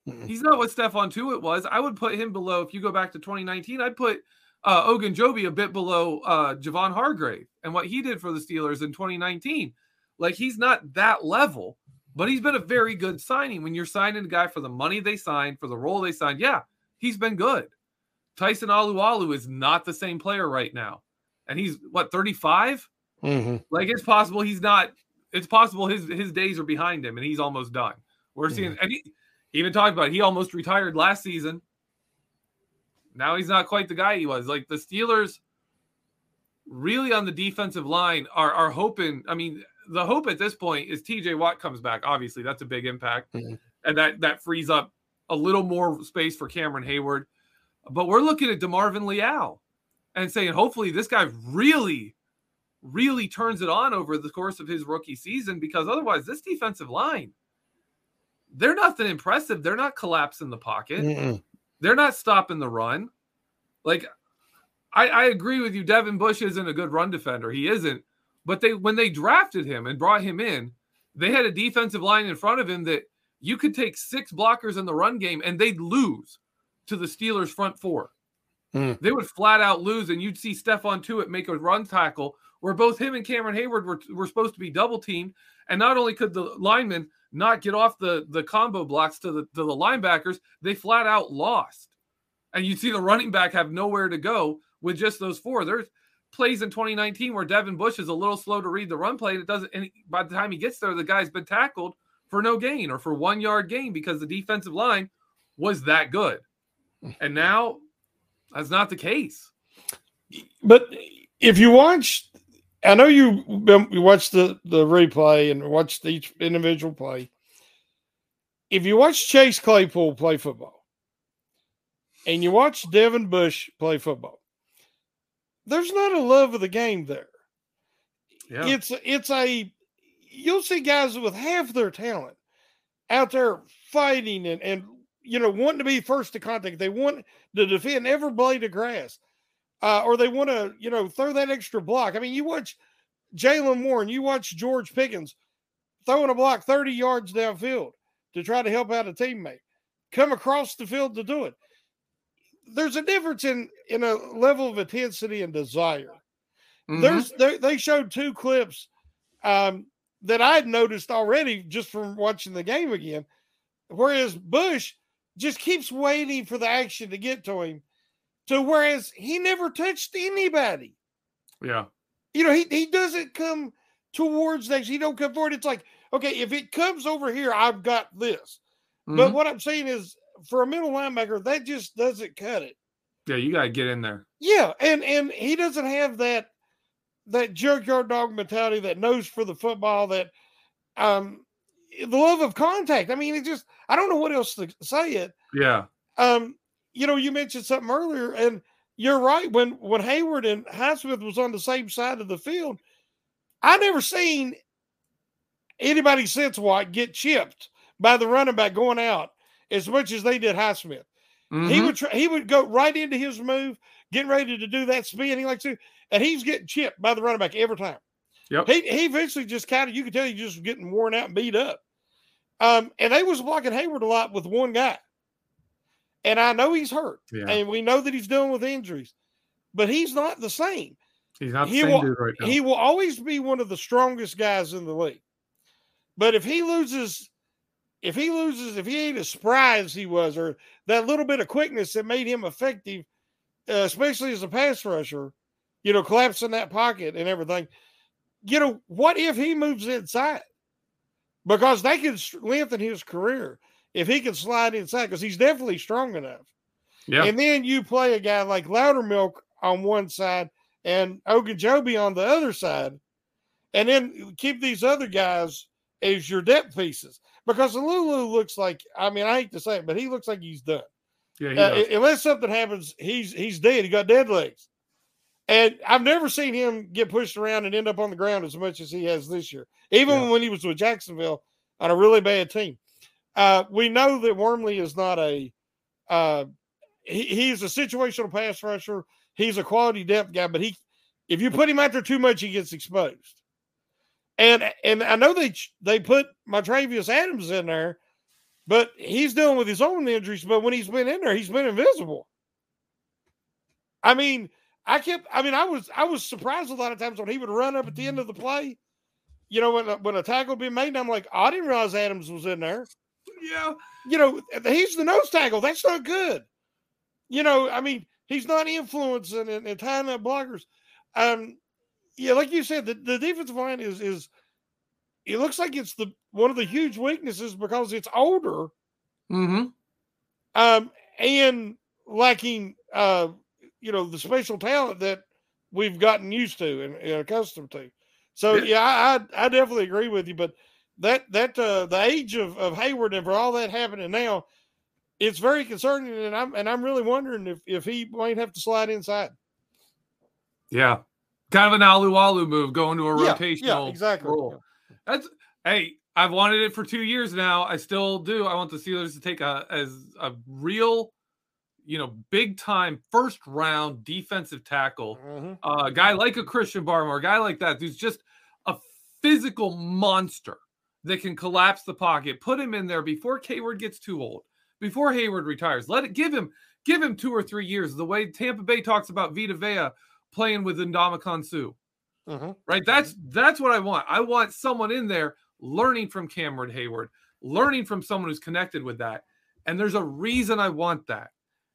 Mm-mm. He's not what Stephon Tuitt was. I would put him below. If you go back to 2019, I'd put uh, Ogunjobi a bit below uh, Javon Hargrave and what he did for the Steelers in 2019. Like he's not that level, but he's been a very good signing. When you're signing a guy for the money they signed, for the role they signed, yeah, he's been good. Tyson Alualu is not the same player right now, and he's what 35. Mhm. Like it's possible he's not. It's possible his his days are behind him and he's almost done. We're seeing, and he he even talked about it, he almost retired last season. Now he's not quite the guy he was. Like the Steelers, really on the defensive line are are hoping. I mean, the hope at this point is T.J. Watt comes back. Obviously, that's a big impact, Mhm. and that that frees up a little more space for Cameron Heyward. But we're looking at Demarvin Leal and saying, hopefully, this guy really really turns it on over the course of his rookie season because otherwise this defensive line they're nothing impressive. They're not collapsing the pocket. Mm-mm. They're not stopping the run. Like I, I agree with you. Devin Bush isn't a good run defender. He isn't. But they when they drafted him and brought him in, they had a defensive line in front of him that you could take six blockers in the run game and they'd lose to the Steelers front four. Mm. They would flat out lose, and you'd see Stephon Tuitt make a run tackle where both him and Cameron Heyward were, were supposed to be double teamed. And not only could the linemen not get off the, the combo blocks to the to the linebackers, they flat out lost. And you'd see the running back have nowhere to go with just those four. There's plays in 2019 where Devin Bush is a little slow to read the run play. And it doesn't, and by the time he gets there, the guy's been tackled for no gain or for one yard gain because the defensive line was that good. And now that's not the case. But if you watch, I know you you watched the the replay and watched each individual play. If you watch Chase Claypool play football, and you watch Devin Bush play football, there's not a love of the game there. Yeah. It's it's a you'll see guys with half their talent out there fighting and and you know wanting to be first to contact. They want to defend every blade of grass, uh, or they want to you know throw that extra block. I mean, you watch Jaylen Warren, you watch George Pickens throwing a block 30 yards downfield to try to help out a teammate, come across the field to do it. There's a difference in in a level of intensity and desire. Mhm. There's they, they showed two clips um, that I'd noticed already just from watching the game again. Whereas Bush just keeps waiting for the action to get to him, to whereas he never touched anybody. yeah. You know, he, he doesn't come towards that. He don't come forward. It's like, okay, if it comes over here, I've got this. But Mhm. what I'm saying is, for a middle linebacker, that just doesn't cut it. Yeah, you got to get in there. Yeah, and and he doesn't have that that junkyard dog mentality, that nose for the football, that um the love of contact. I mean, it just I don't know what else to say it. Yeah. Um, you know, you mentioned something earlier, and you're right. When when Heyward and Highsmith was on the same side of the field, I never seen anybody since White get chipped by the running back going out as much as they did Highsmith. He Mhm. would try, he would go right into his move, getting ready to do that spin he likes to, and he's getting chipped by the running back every time. Yep. He he eventually just kind of you could tell he just getting worn out and beat up. Um, and they was blocking Heyward a lot with one guy. And I know he's hurt, Yeah. and we know that he's dealing with injuries, but he's not the same. He's not the He same will, dude right now. he will always be one of the strongest guys in the league. But if he loses, if he loses, if he ain't as spry as he was, or that little bit of quickness that made him effective, uh, especially as a pass rusher, you know, collapsing that pocket and everything. You know, what if he moves inside? Because they could lengthen his career if he can slide inside, because he's definitely strong enough. yeah. And then you play a guy like Loudermilk on one side and Ogunjobi on the other side, and then keep these other guys as your depth pieces. Because Lulu looks like, I mean, I hate to say it, but he looks like he's done. yeah, he Uh, unless something happens, he's he's dead. He got dead legs. And I've never seen him get pushed around and end up on the ground as much as he has this year, even Yeah. when he was with Jacksonville on a really bad team. Uh, we know that Wormley is not a uh, he, he's a situational pass rusher. He's a quality depth guy, but he if you put him out there too much, he gets exposed. And and I know they they put Montravius Adams in there, but he's dealing with his own injuries. But when he's been in there, he's been invisible. I mean, I kept. I mean, I was I was surprised a lot of times when he would run up at the end of the play. You know, when a, when a tackle would be made, and I'm like, I didn't realize Adams was in there. yeah. You know, he's the nose tackle. That's not good. You know, I mean, he's not influencing and, and tying up blockers. Um, yeah, like you said, the, the defensive line is is it looks like it's the one of the huge weaknesses because it's older Mm-hmm. um, and lacking, uh, you know, the special talent that we've gotten used to and, and accustomed to. So Yeah. yeah, I, I I definitely agree with you. But that that uh, the age of, of Heyward and for all that happening now, it's very concerning, and I'm and I'm really wondering if if he might have to slide inside. Yeah. Kind of an Alualu move going to a Yeah, rotational yeah, exactly. role. That's hey, I've wanted it for two years now. I still do. I want the Steelers to take a as a real, you know, big time first round defensive tackle, Mm-hmm. uh, a guy like a Christian Barmore, a guy like that who's just a physical monster that can collapse the pocket. Put him in there before Heyward gets too old, before Heyward retires. Let it give him give him two or three years. The way Tampa Bay talks about Vita Vea playing with Ndamukong Suh Mm-hmm. right? That's that's what I want. I want someone in there learning from Cameron Heyward, learning from someone who's connected with that. And there's a reason I want that.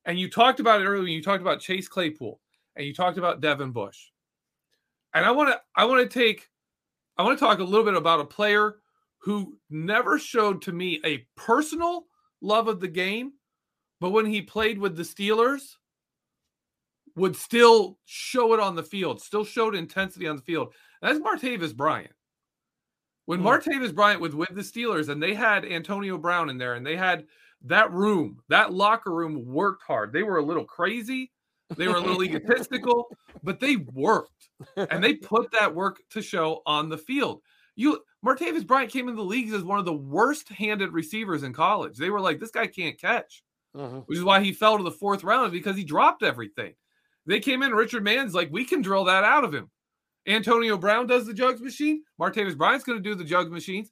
And you talked about it earlier. When you talked about Chase Claypool, and you talked about Devin Bush. And I want to I want to take I want to talk a little bit about a player who never showed to me a personal love of the game, but when he played with the Steelers, would still show it on the field, still showed intensity on the field. That's Martavis Bryant. When Hmm. Martavis Bryant was with the Steelers and they had Antonio Brown in there and they had that room, that locker room worked hard. They were a little crazy, they were a little egotistical, [LAUGHS] but they worked and they put that work to show on the field. You Martavis Bryant came in the leagues as one of the worst handed receivers in college. They were like, this guy can't catch Mm-hmm. which is why he fell to the fourth round because he dropped everything. They came in, Richard Mann's like, we can drill that out of him. Antonio Brown does the jugs machine. Martavis Bryant's going to do the jugs machines.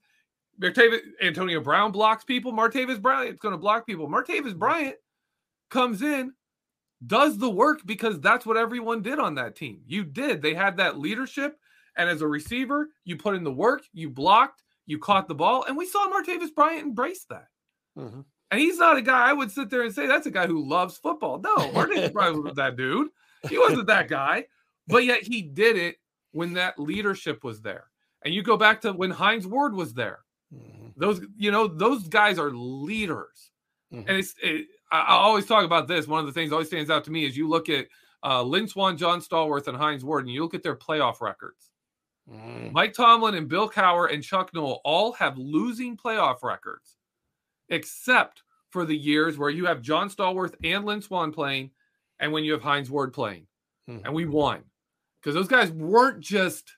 Martavis, Antonio Brown blocks people. Martavis Bryant's going to block people. Martavis Bryant comes in, does the work because that's what everyone did on that team. You did. They had that leadership. And as a receiver, you put in the work, you blocked, you caught the ball. And we saw Martavis Bryant embrace that. Mm-hmm. And he's not a guy I would sit there and say that's a guy who loves football. No, Martavis [LAUGHS] Bryant wasn't that dude. He wasn't that guy. But yet he did it when that leadership was there. And you go back to when Hines Ward was there. Mm-hmm. Those, you know, those guys are leaders. Mm-hmm. And it's, it, I, I always talk about this. One of the things always stands out to me is you look at uh, Lynn Swann, John Stallworth, and Hines Ward, and you look at their playoff records. Mm. Mike Tomlin and Bill Cowher and Chuck Noll all have losing playoff records, except for the years where you have John Stallworth and Lynn Swann playing, and when you have Hines Ward playing, and we won because those guys weren't just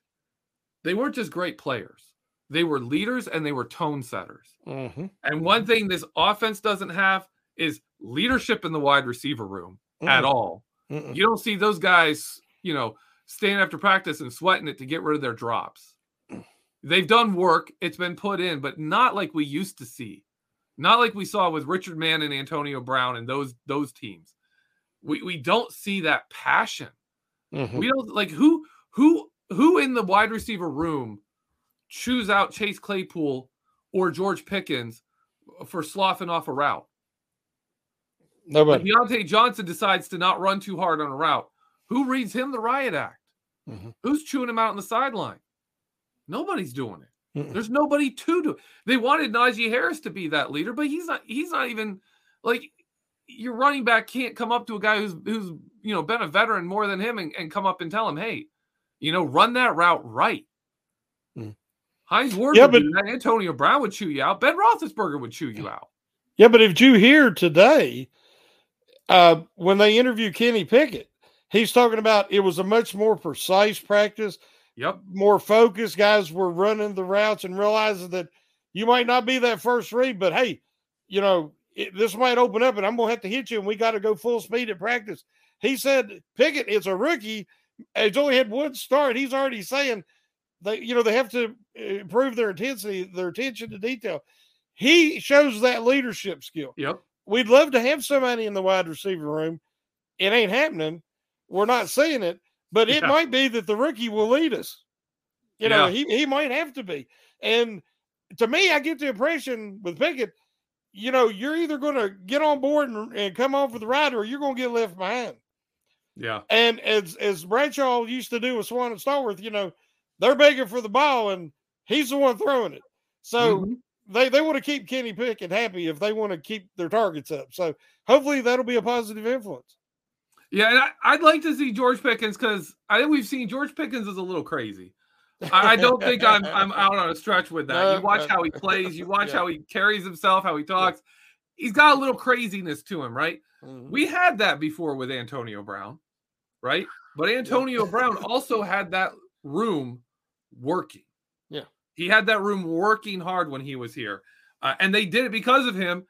they weren't just great players; they were leaders and they were tone setters. Mm-hmm. And one thing this offense doesn't have is leadership in the wide receiver room at Mm. all. Mm-mm. You don't see those guys, you know, staying after practice and sweating it to get rid of their drops. They've done work, it's been put in, but not like we used to see. Not like we saw with Richard Mann and Antonio Brown and those those teams. We we don't see that passion. Mhm. We don't like who who who in the wide receiver room choose out Chase Claypool or George Pickens for sloughing off a route. When Nobody. Diontae Johnson decides to not run too hard on a route. Who reads him the riot act? Mhm. Who's chewing him out on the sideline? Nobody's doing it. Mm-mm. There's nobody to do. They wanted Najee Harris to be that leader, but he's not. He's not even like your running back can't come up to a guy who's who's you know been a veteran more than him and, and come up and tell him, hey, you know, run that route right. Mm. Hines Ward Yeah, would but- Antonio Brown would chew you out. Ben Roethlisberger would chew you out. Yeah, but if you hear today, uh, when they interview Kenny Pickett, he's talking about it was a much more precise practice. Yep. More focused. Guys were running the routes and realizing that you might not be that first read, but hey, you know, it, this might open up and I'm going to have to hit you and we got to go full speed at practice. He said Pickett is a rookie. He's only had one start. He's already saying they, you know, they have to eh, improve their intensity, their attention to detail. He shows that leadership skill. Yep. We'd love to have somebody in the wide receiver room. It ain't happening. We're not seeing it, but it Yeah. might be that the rookie will lead us. You know, Yeah. he, he might have to be. And to me, I get the impression with Pickett, you know, you're either going to get on board and, and come on for the ride or you're going to get left behind. Yeah. And as as Bradshaw used to do with Swann and Stallworth, you know, they're begging for the ball and he's the one throwing it. So Mhm. they they want to keep Kenny Pickett happy if they want to keep their targets up. So hopefully that'll be a positive influence. Yeah, and I, I'd like to see George Pickens because I think we've seen George Pickens is a little crazy. I, I don't think I'm I'm out on a stretch with that. You watch how he plays, you watch Yeah. how he carries himself, how he talks. He's got a little craziness to him, right? Mhm. We had that before with Antonio Brown, right? But Antonio Brown also had that room working. Yeah. He had that room working hard when he was here, uh, and they did it because of him,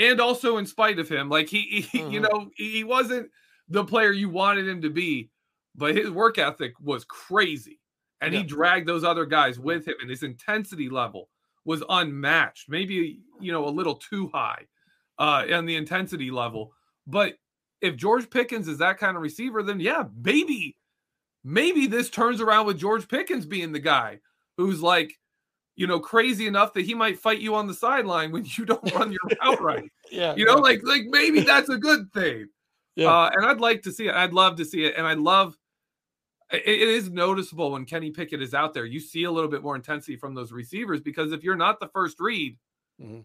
and also in spite of him. Like he, he mm-hmm. you know, he wasn't the player you wanted him to be, but his work ethic was crazy, and yeah. he dragged those other guys with him, and his intensity level was unmatched. Maybe you know a little too high uh, on the intensity level, but if George Pickens is that kind of receiver, then yeah, maybe, maybe this turns around with George Pickens being the guy who's like, you know, crazy enough that he might fight you on the sideline when you don't run your [LAUGHS] route right. yeah, you know, yeah. like like maybe that's a good thing. Yeah, uh, and I'd like to see it. I'd love to see it, and I love. It, it is noticeable when Kenny Pickett is out there. You see a little bit more intensity from those receivers because if you're not the first read, mm-hmm.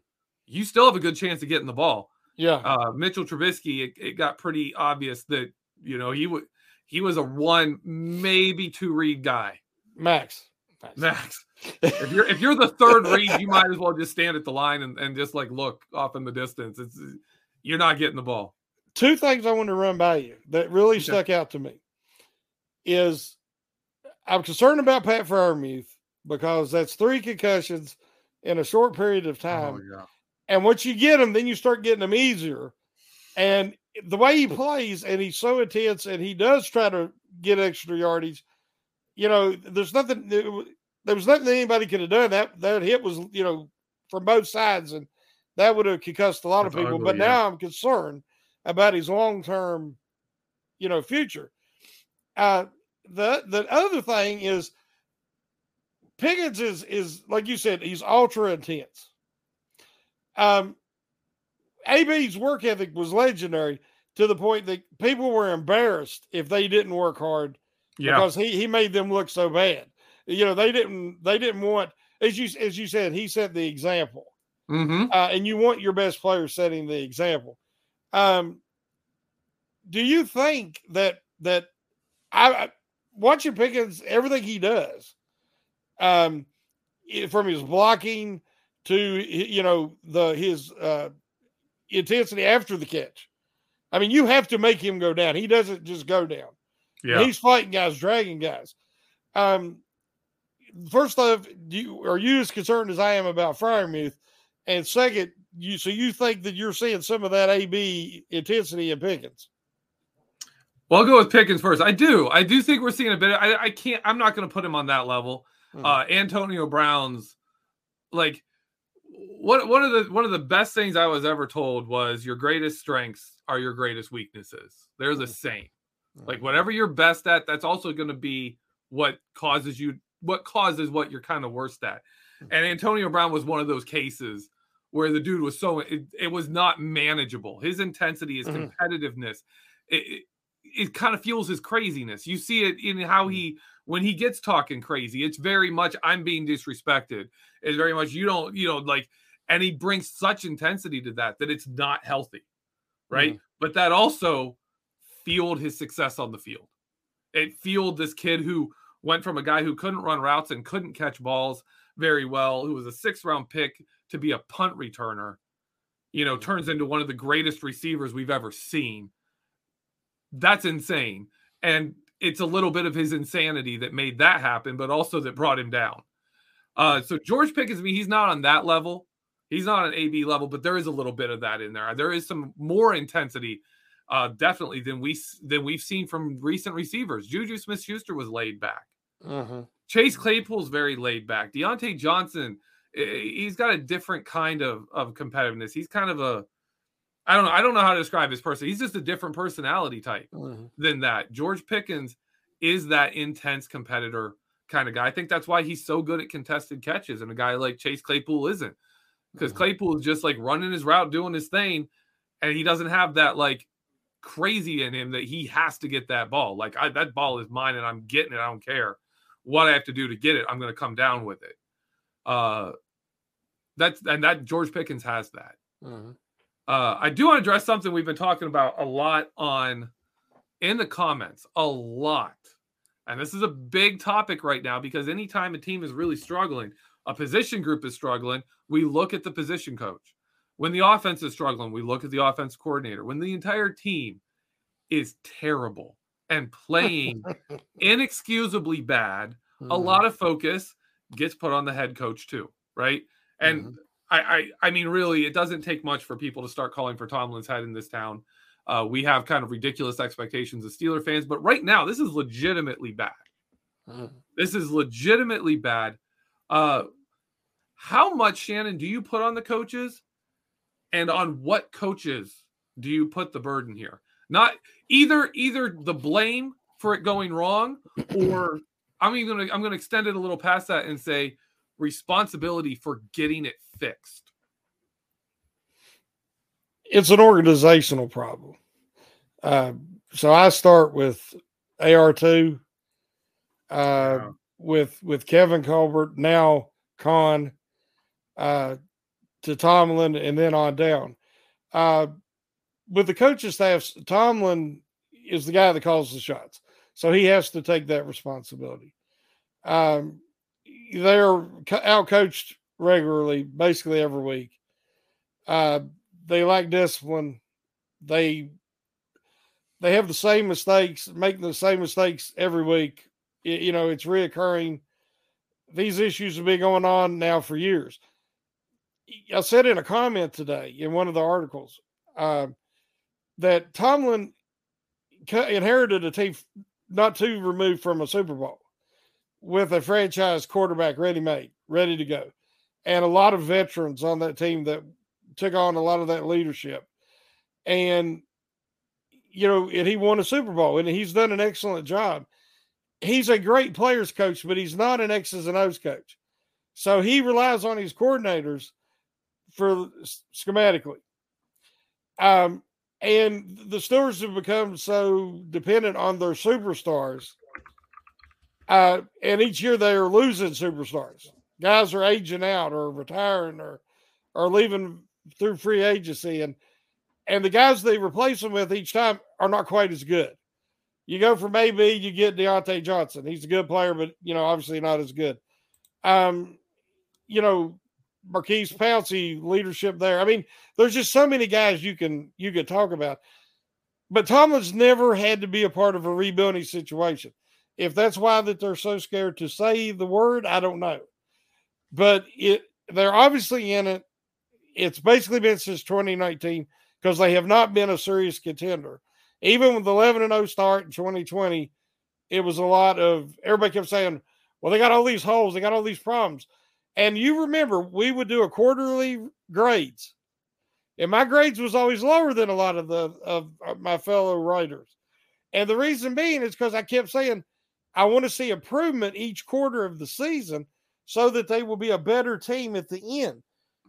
you still have a good chance of getting the ball. Yeah. Uh, Mitchell Trubisky, it, it, got pretty obvious that you know he would he was a one, maybe two read guy. Max. Max. Max. If you're if you're the third read, you might as well just stand at the line and, and just like look off in the distance. It's you're not getting the ball. Two things I want to run by you that really stuck out to me is I'm concerned about Pat Freiermuth because that's three concussions in a short period of oh, time. Oh, yeah. And once you get them, then you start getting them easier. And the way he plays, and he's so intense, and he does try to get extra yardage. You know, there's nothing. There was nothing anybody could have done. That that hit was, you know, from both sides, and that would have concussed a lot That's of people. Ugly, but yeah. now I'm concerned about his long term, you know, future. Uh, the the other thing is Pickens is is like you said, he's ultra intense. Um, AB's work ethic was legendary to the point that people were embarrassed if they didn't work hard yeah. because he he made them look so bad. You know, they didn't they didn't want as you as you said he set the example, mm-hmm. uh, and you want your best player setting the example. Um, do you think that that I, watching Pickens everything he does, um, from his blocking to you know the his uh, intensity after the catch. I mean, you have to make him go down. He doesn't just go down. Yeah. He's fighting guys, dragging guys. Um, first off, do you, are you as concerned as I am about Freiermuth? And second, you so you think that you're seeing some of that AB intensity in Pickens? Well, I'll go with Pickens first. I do. I do think we're seeing a bit. Of, I, I can't. I'm not going to put him on that level. Mm-hmm. Uh, Antonio Brown's like one one of the one of the best things I was ever told was your greatest strengths are your greatest weaknesses. They're mm. saying. Like mm. whatever you're best at, that's also going to be what causes you what causes what you're kind of worst at. Mm. And Antonio Brown was one of those cases where the dude was so it, it was not manageable. His intensity, his mm-hmm. competitiveness, it, it, it kind of fuels his craziness. You see it in how he when he gets talking crazy. It's very much I'm being disrespected. It's very much you don't you know like and he brings such intensity to that that it's not healthy right mm but that also fueled his success on the field it fueled this kid who went from a guy who couldn't run routes and couldn't catch balls very well who was a sixth round pick to be a punt returner you know turns into one of the greatest receivers we've ever seen that's insane and it's a little bit of his insanity that made that happen but also that brought him down uh, so George Pickens, I mean, he's not on that level. He's not an AB level, but there is a little bit of that in there. There is some more intensity, uh, definitely than we than we've seen from recent receivers. Juju Smith Schuster was laid back. Uh-huh. Chase Claypool's very laid back. Diontae Johnson, he's got a different kind of of competitiveness. He's kind of a I don't know. I don't know how to describe his person. He's just a different personality type uh-huh. than that. George Pickens is that intense competitor kind of guy. I think that's why he's so good at contested catches, and a guy like Chase Claypool isn't because mm-hmm. Claypool is just like running his route, doing his thing, and he doesn't have that like crazy in him that he has to get that ball. Like I, that ball is mine, and I'm getting it. I don't care what I have to do to get it. I'm going to come down with it. Uh, that's and that George Pickens has that. Mm-hmm. Uh, I do want to address something we've been talking about a lot on in the comments, a lot. And this is a big topic right now because anytime a team is really struggling, a position group is struggling, we look at the position coach. When the offense is struggling, we look at the offense coordinator. When the entire team is terrible and playing [LAUGHS] inexcusably bad, mm. a lot of focus gets put on the head coach too, right? And Mm-hmm. I, I, I mean, really, it doesn't take much for people to start calling for Tomlin's head in this town. Uh, we have kind of ridiculous expectations as Steeler fans, but right now, this is legitimately bad. This is legitimately bad. Uh, how much, Shannon, do you put on the coaches, and on what coaches do you put the burden here? Not either either the blame for it going wrong, or [CLEARS THROAT] I'm even gonna I'm gonna extend it a little past that and say responsibility for getting it fixed. it's an organizational problem. Uh, so I start with AR two, uh, with with Kevin Colbert now Khan, uh, to Tomlin and then on down. With the coaching staff, Tomlin is the guy that calls the shots, so he has to take that responsibility. Um, they're out coached regularly, basically every week. Uh, they lack discipline. They they have the same mistakes, making the same mistakes every week. Y- you know, it's reoccurring. These issues have been going on now for years. I said in a comment today in one of the articles uh, that Tomlin inherited a team not too removed from a Super Bowl with a franchise quarterback ready made, ready to go, and a lot of veterans on that team that took on a lot of that leadership. And, you know, and he won a Super Bowl and he's done an excellent job. He's a great players coach, but he's not an X's and O's coach. So he relies on his coordinators for schematically. Um, and the Steelers have become so dependent on their superstars. Uh, and each year they are losing superstars. Guys are aging out or retiring or or leaving through free agency, and and the guys they replace them with each time are not quite as good. You go from AB, you get Diontae Johnson. He's a good player, but you know obviously not as good. Um, you know Maurkice Pouncey leadership there. I mean, there's just so many guys you can you could talk about. But Tomlin's never had to be a part of a rebuilding situation. If that's why that they're so scared to say the word, I don't know. But it they're obviously in it. It's basically been since 2019 because they have not been a serious contender. Even with the 11 and 0 start in 2020, it was a lot of everybody kept saying, well, they got all these holes, they got all these problems. And you remember we would do a quarterly grades. And my grades was always lower than a lot of the of my fellow writers. And the reason being is because I kept saying I want to see improvement each quarter of the season so that they will be a better team at the end.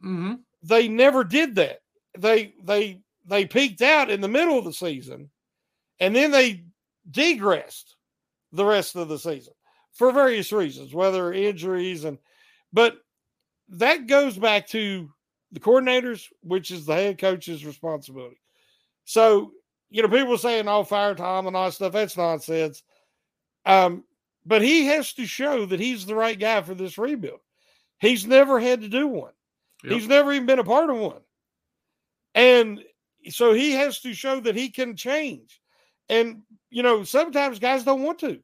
Mm-hmm. They never did that. They they they peaked out in the middle of the season and then they degressed the rest of the season for various reasons, whether injuries and but that goes back to the coordinators, which is the head coach's responsibility. So, you know, people saying, oh, fire Tom and all that stuff, that's nonsense. Um, but he has to show that he's the right guy for this rebuild. He's never had to do one. Yep. He's never even been a part of one. And so he has to show that he can change. And, you know, sometimes guys don't want to.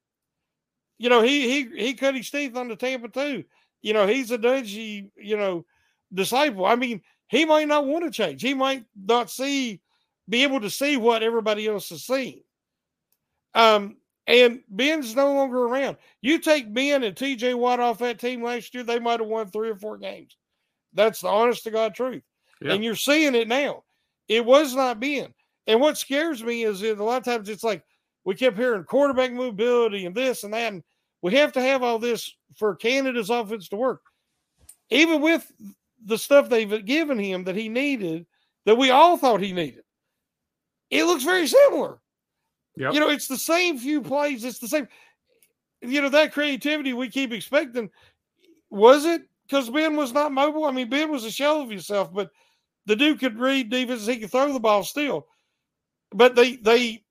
You know, he he he cut his teeth on the Tampa too. You know, he's a Dungy, you know, disciple. I mean, he might not want to change. He might not see, be able to see what everybody else is seeing. Um, and Ben's no longer around. You take Ben and TJ Watt off that team last year, they might have won three or four games. That's the honest to God truth. Yeah. And you're seeing it now. It was not Ben. And what scares me is that a lot of times it's like we kept hearing quarterback mobility and this and that. And we have to have all this for Canada's offense to work. Even with the stuff they've given him that he needed, that we all thought he needed, it looks very similar. Yep. You know, it's the same few plays. It's the same. You know, that creativity we keep expecting. Was it because Ben was not mobile? I mean, Ben was a shell of himself, but the dude could read defense. He could throw the ball still. But they they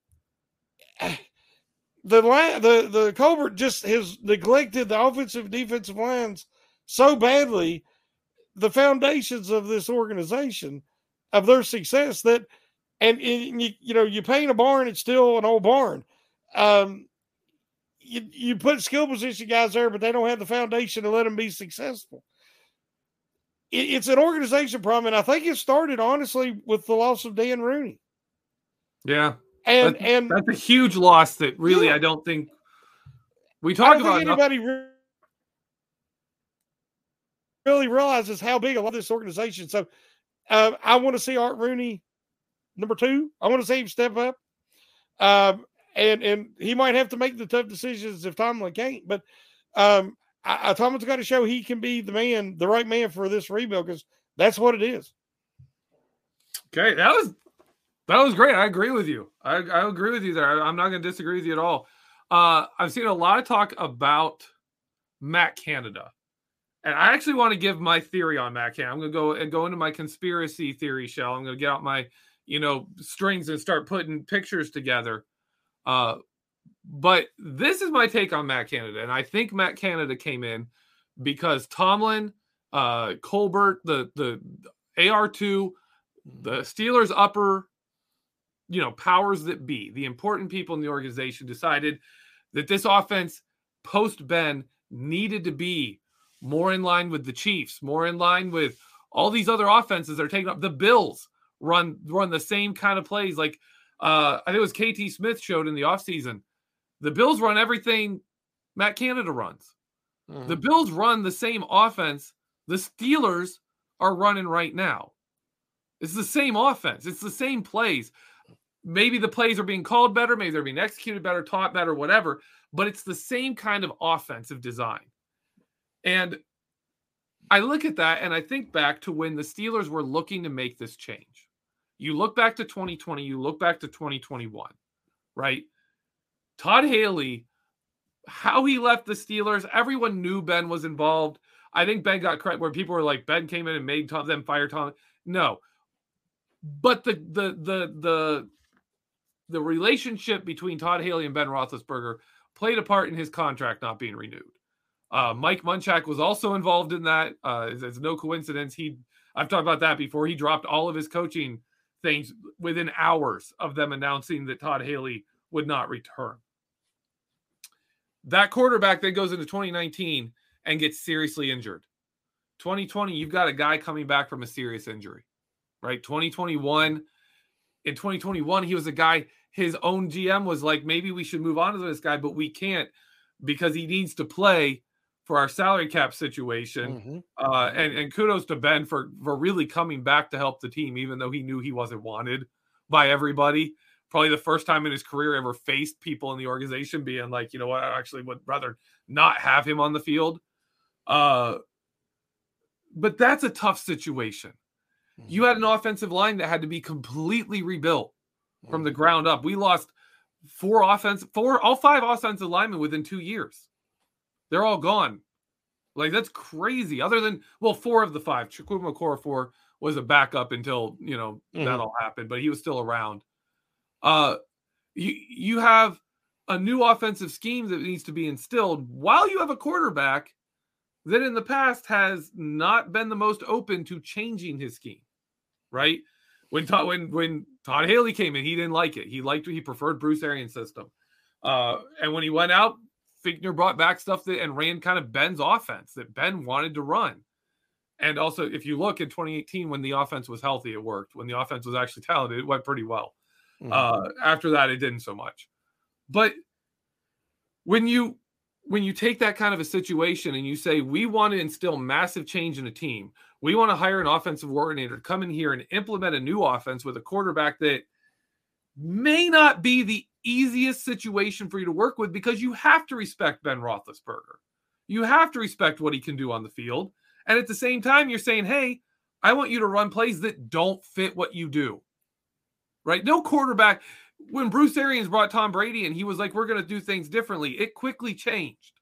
the the the Colbert just has neglected the offensive defensive lines so badly, the foundations of this organization of their success that and, and you, you know you paint a barn it's still an old barn um you, you put skill position guys there, but they don't have the foundation to let them be successful. It, it's an organization problem, and I think it started honestly with the loss of Dan Rooney. Yeah, and that's, and that's a huge loss that really Yeah. I don't think we I talk don't about. enough- anybody re- really realizes how big a lot of this organization. So uh, I want to see Art Rooney number two. I want to see him step up. Um, and and he might have to make the tough decisions if Tomlin can't. But um, I, I, Tomlin's got to show he can be the man, the right man for this rebuild because that's what it is. Okay, that was that was great. I agree with you. I, I agree with you there. I, am not going to disagree with you at all. Uh, I've seen a lot of talk about Matt Canada, and I actually want to give my theory on Matt Canada. I'm going to go and go into my conspiracy theory shell. I'm going to get out my you know strings and start putting pictures together. Uh, but this is my take on Matt Canada, and I think Matt Canada came in because Tomlin, uh, Colbert, the the AR two, the Steelers upper, you know, powers that be, the important people in the organization decided that this offense post Ben needed to be more in line with the Chiefs, more in line with all these other offenses that are taking up. The Bills run run the same kind of plays like uh, I think it was KT Smith showed in the offseason. The Bills run everything Matt Canada runs. The Bills run the same offense the Steelers are running right now. It's the same offense. It's the same plays. Maybe the plays are being called better, maybe they're being executed better, taught better, whatever, but it's the same kind of offensive design. And I look at that and I think back to when the Steelers were looking to make this change. You look back to 2020, you look back to 2021, right? Todd Haley, how he left the Steelers, everyone knew Ben was involved. I think Ben got credit where people were like, Ben came in and made Tom, them fire Tom. No. But the the the the the relationship between Todd Haley and Ben Roethlisberger played a part in his contract not being renewed. Uh, Mike Munchak was also involved in that. Uh, it's, it's no coincidence. He, I've talked about that before. He dropped all of his coaching things within hours of them announcing that Todd Haley would not return. That quarterback then goes into 2019 and gets seriously injured. 2020, you've got a guy coming back from a serious injury, right? 2021, in 2021, he was a guy, his own GM was like, maybe we should move on to this guy, but we can't because he needs to play for our salary cap situation. Uh, and, and kudos to Ben for, for really coming back to help the team, even though he knew he wasn't wanted by everybody. Probably the first time in his career ever faced people in the organization being like, you know what, I actually would rather not have him on the field. Uh, but that's a tough situation. You had an offensive line that had to be completely rebuilt from the ground up. We lost four offense, four, all five offensive linemen within two years. They're all gone. Like that's crazy. Other than well, four of the five, Chukwuma Okorafor was a backup until you know that Mhm. all happened, but he was still around. Uh, you you have a new offensive scheme that needs to be instilled while you have a quarterback that in the past has not been the most open to changing his scheme, right? When when when Todd Haley came in, he didn't like it. He liked he preferred Bruce Arians' system. Uh, and when he went out, Fichtner brought back stuff that and ran kind of Ben's offense that Ben wanted to run. And also, if you look in 2018, when the offense was healthy, it worked. When the offense was actually talented, it went pretty well. Uh, after that, it didn't so much. But when you when you take that kind of a situation and you say we want to instill massive change in a team, we want to hire an offensive coordinator to come in here and implement a new offense with a quarterback that may not be the easiest situation for you to work with because you have to respect Ben Roethlisberger. You have to respect what he can do on the field. And at the same time, you're saying, hey, I want you to run plays that don't fit what you do. Right? No quarterback. When Bruce Arians brought Tom Brady and he was like, we're going to do things differently, it quickly changed.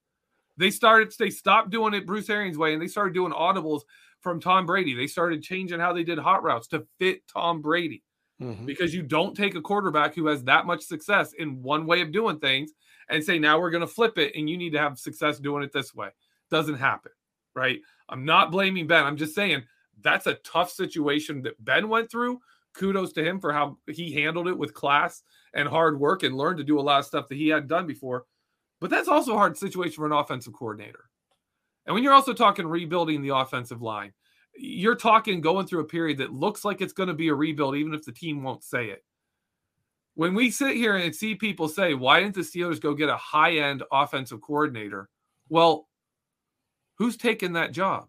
They started, they stopped doing it Bruce Arians' way and they started doing audibles from Tom Brady. They started changing how they did hot routes to fit Tom Brady mm-hmm. because you don't take a quarterback who has that much success in one way of doing things and say now we're going to flip it and you need to have success doing it this way. Doesn't happen right? I'm not blaming ben. I'm just saying that's a tough situation that ben went through. Kudos to him for how he handled it with class and hard work and learned to do a lot of stuff that he hadn't done before. But that's also a hard situation for an offensive coordinator. And when you're also talking rebuilding the offensive line, you're talking going through a period that looks like it's going to be a rebuild, even if the team won't say it. When we sit here and see people say, why didn't the Steelers go get a high end offensive coordinator? Well, who's taking that job?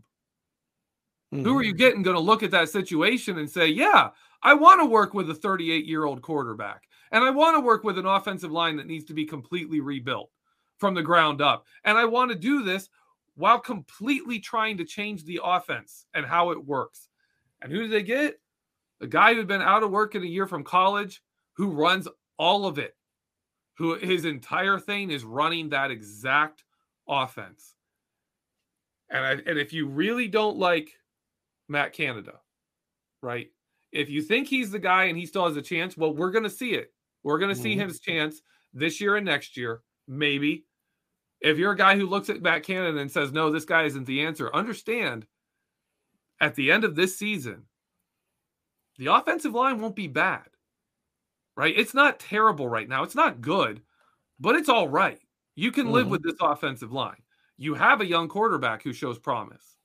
Mm-hmm. Who are you getting going to look at that situation and say, yeah, I want to work with a 38 year old quarterback and I want to work with an offensive line that needs to be completely rebuilt from the ground up. And I want to do this while completely trying to change the offense and how it works. And who do they get? A guy who'd been out of work in a year from college who runs all of it, who his entire thing is running that exact offense. And I, and if you really don't like Matt Canada, right? If you think he's the guy and he still has a chance, well, we're going to see it. We're going to mm-hmm. see his chance this year and next year, maybe. If you're a guy who looks at Matt Canada and says, no, this guy isn't the answer, understand at the end of this season, the offensive line won't be bad, right? It's not terrible right now. It's not good, but it's all right. You can live mm-hmm. with this offensive line. You have a young quarterback who shows promise.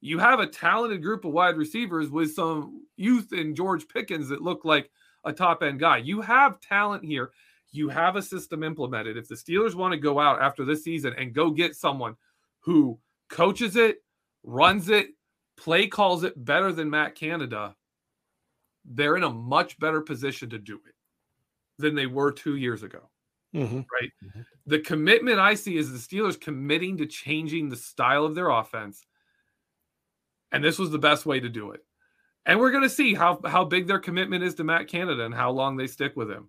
You have a talented group of wide receivers with some youth in George Pickens that look like a top end guy. You have talent here you have a system implemented. If the Steelers want to go out after this season and go get someone who coaches it, runs it, play calls it better than Matt Canada, they're in a much better position to do it than they were two years ago. Mm-hmm. Right. Mm-hmm. The commitment I see is the Steelers committing to changing the style of their offense. And this was the best way to do it. And we're going to see how, how big their commitment is to Matt Canada and how long they stick with him.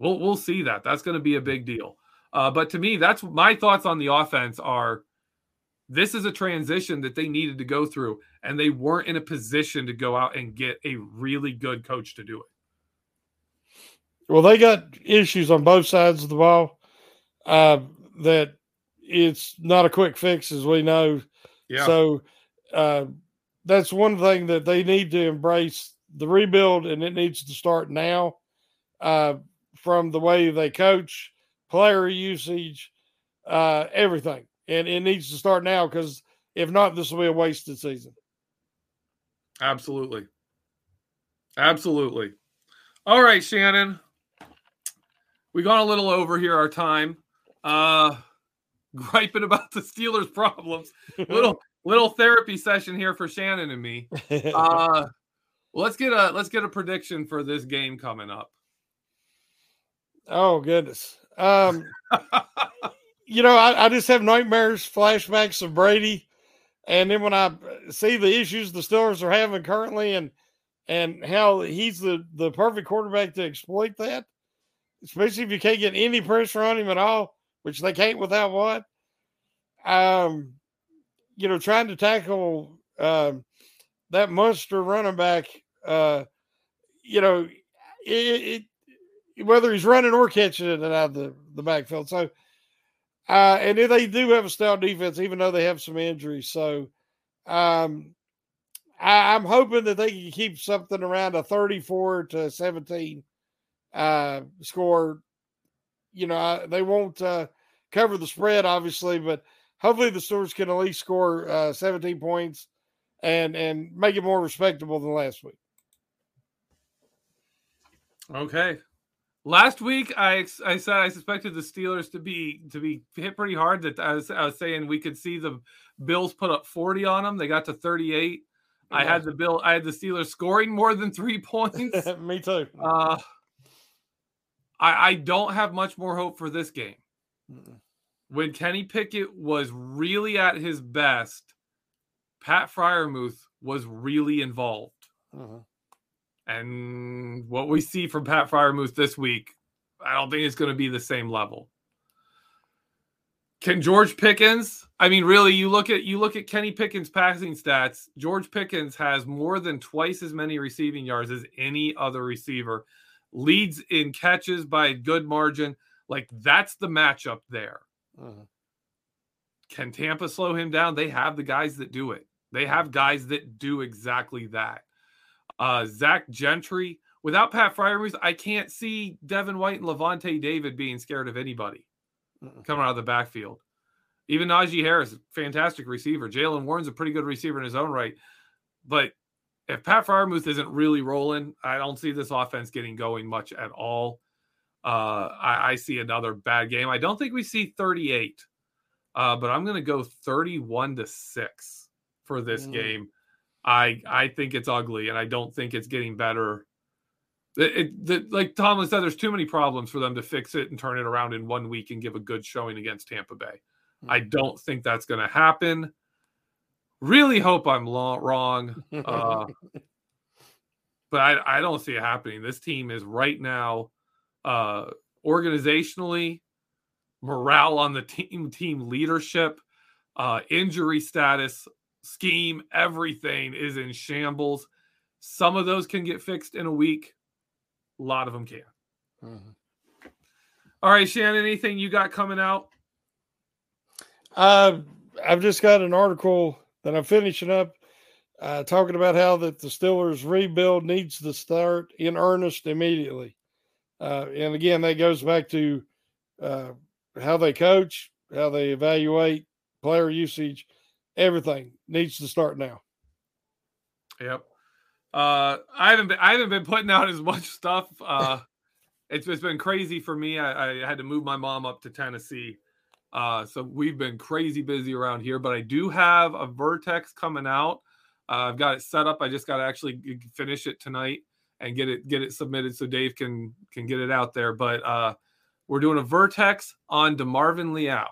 We'll we'll see that. That's going to be a big deal. Uh, but to me, that's my thoughts on the offense are this is a transition that they needed to go through, and they weren't in a position to go out and get a really good coach to do it. Well, they got issues on both sides of the ball. Uh, that it's not a quick fix, as we know. Yeah. So uh, that's one thing that they need to embrace the rebuild, and it needs to start now. Uh, from the way they coach, player usage, uh, everything. And it needs to start now because if not, this will be a wasted season. Absolutely. Absolutely. All right, Shannon. We got a little over here our time. Uh [LAUGHS] griping about the Steelers problems. little [LAUGHS] little therapy session here for Shannon and me. [LAUGHS] Uh let's get a let's get a prediction for this game coming up. Oh goodness. Um, [LAUGHS] you know, I, I, just have nightmares, flashbacks of Brady, and then when I see the issues the Steelers are having currently, and and how he's the the perfect quarterback to exploit that, especially if you can't get any pressure on him at all, which they can't without what. Um, you know, trying to tackle um, that monster running back, uh, you know, it, it whether he's running or catching it and out of the, the backfield. So, uh, and they do have a stout defense, even though they have some injuries. So, um, I, am hoping that they can keep something around a 34 to 17 uh, score. You know, I, they won't uh, cover the spread, obviously, but hopefully the Steelers can at least score uh, 17 points and and make it more respectable than last week. Okay, Last week, I I said I suspected the Steelers to be to be hit pretty hard. That I was, I was saying we could see the Bills put up forty on them. They got to thirty eight. Yeah. I had the bill. I had the Steelers scoring more than three points. [LAUGHS] Me too. Uh, I I don't have much more hope for this game. Mm-mm. When Kenny Pickett was really at his best, Pat Freiermuth was really involved. Uh-huh. And what we see from Pat Freiermuth this week, I don't think it's going to be the same level. Can George Pickens? I mean, really, you look at you look at Kenny Pickens' passing stats. George Pickens has more than twice as many receiving yards as any other receiver. Leads in catches by a good margin. Like that's the matchup there. Uh-huh. Can Tampa slow him down? They have the guys that do it. They have guys that do exactly that uh, Zach Gentry. Without Pat Freiermuth, I can't see Devin White and Lavonte David being scared of anybody. coming out of the backfield. Even Najee Harris, fantastic receiver. Jaylen Warren's a pretty good receiver in his own right. But if Pat Freiermuth isn't really rolling, I don't see this offense getting going much at all. Uh, I, I, see another bad game. I don't think we see 38, uh, but I'm going to go 31 to six for this mm. game. I I think it's ugly, and I don't think it's getting better. It, it, like Tomlin said, there's too many problems for them to fix it and turn it around in one week and give a good showing against Tampa Bay. Mm. I don't think that's going to happen. Really hope I'm lo- wrong. Uh, but I, I don't see it happening. This team is right now, uh, organizationally, morale on the team, team leadership, uh, injury status, scheme, everything is in shambles. Some of those can get fixed in a week. A lot of them can. Mm-hmm. All right, Shannon, anything you got coming out? Uh, I've just got an article that I'm finishing up uh, talking about how that the Steelers rebuild needs to start in earnest immediately. Uh, and again, that goes back to uh, how they coach, how they evaluate player usage, everything needs to start now. Yep. Uh, I haven't been I haven't been putting out as [LAUGHS] much stuff. Uh, it's, it's been crazy for me. I, I had to move my mom up to Tennessee uh, so we've been crazy busy around here, but I do have a Vertex coming out. Uh, I've got it set up. I just got to actually finish it tonight and get it get it submitted so Dave can can get it out there. But uh, we're doing a Vertex on DeMarvin Leal,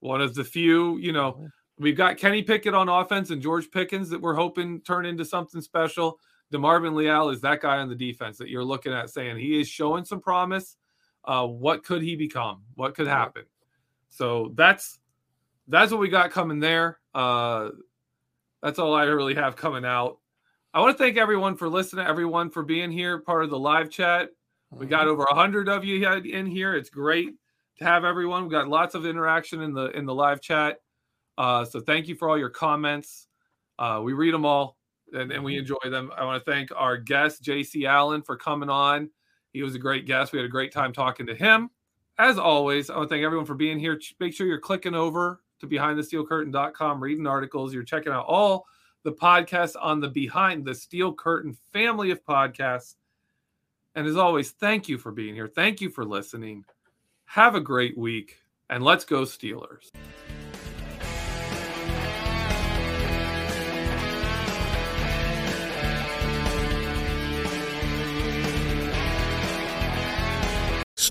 one of the few. You know, mm-hmm. We've got Kenny Pickett on offense and George Pickens that we're hoping turn into something special. DeMarvin Leal is that guy on the defense that you're looking at, saying he is showing some promise. Uh, what could he become? What could happen? So that's that's what we got coming there. Uh, that's all I really have coming out. I want to thank everyone for listening, everyone for being here, part of the live chat. We got over a hundred of you in here. It's great to have everyone. We got lots of interaction in the in the live chat. Uh, so thank you for all your comments. Uh, we read them all and, and we mm-hmm. enjoy them. I want to thank our guest JC Allen for coming on. He was a great guest. We had a great time talking to him as always, I want to thank everyone for being here. Make sure you're clicking over to behindthesteelcurtain.com, reading articles. You're checking out all the podcasts on the Behind the Steel Curtain family of podcasts. And as always, thank you for being here. Thank you for listening. Have a great week, and let's go, Steelers.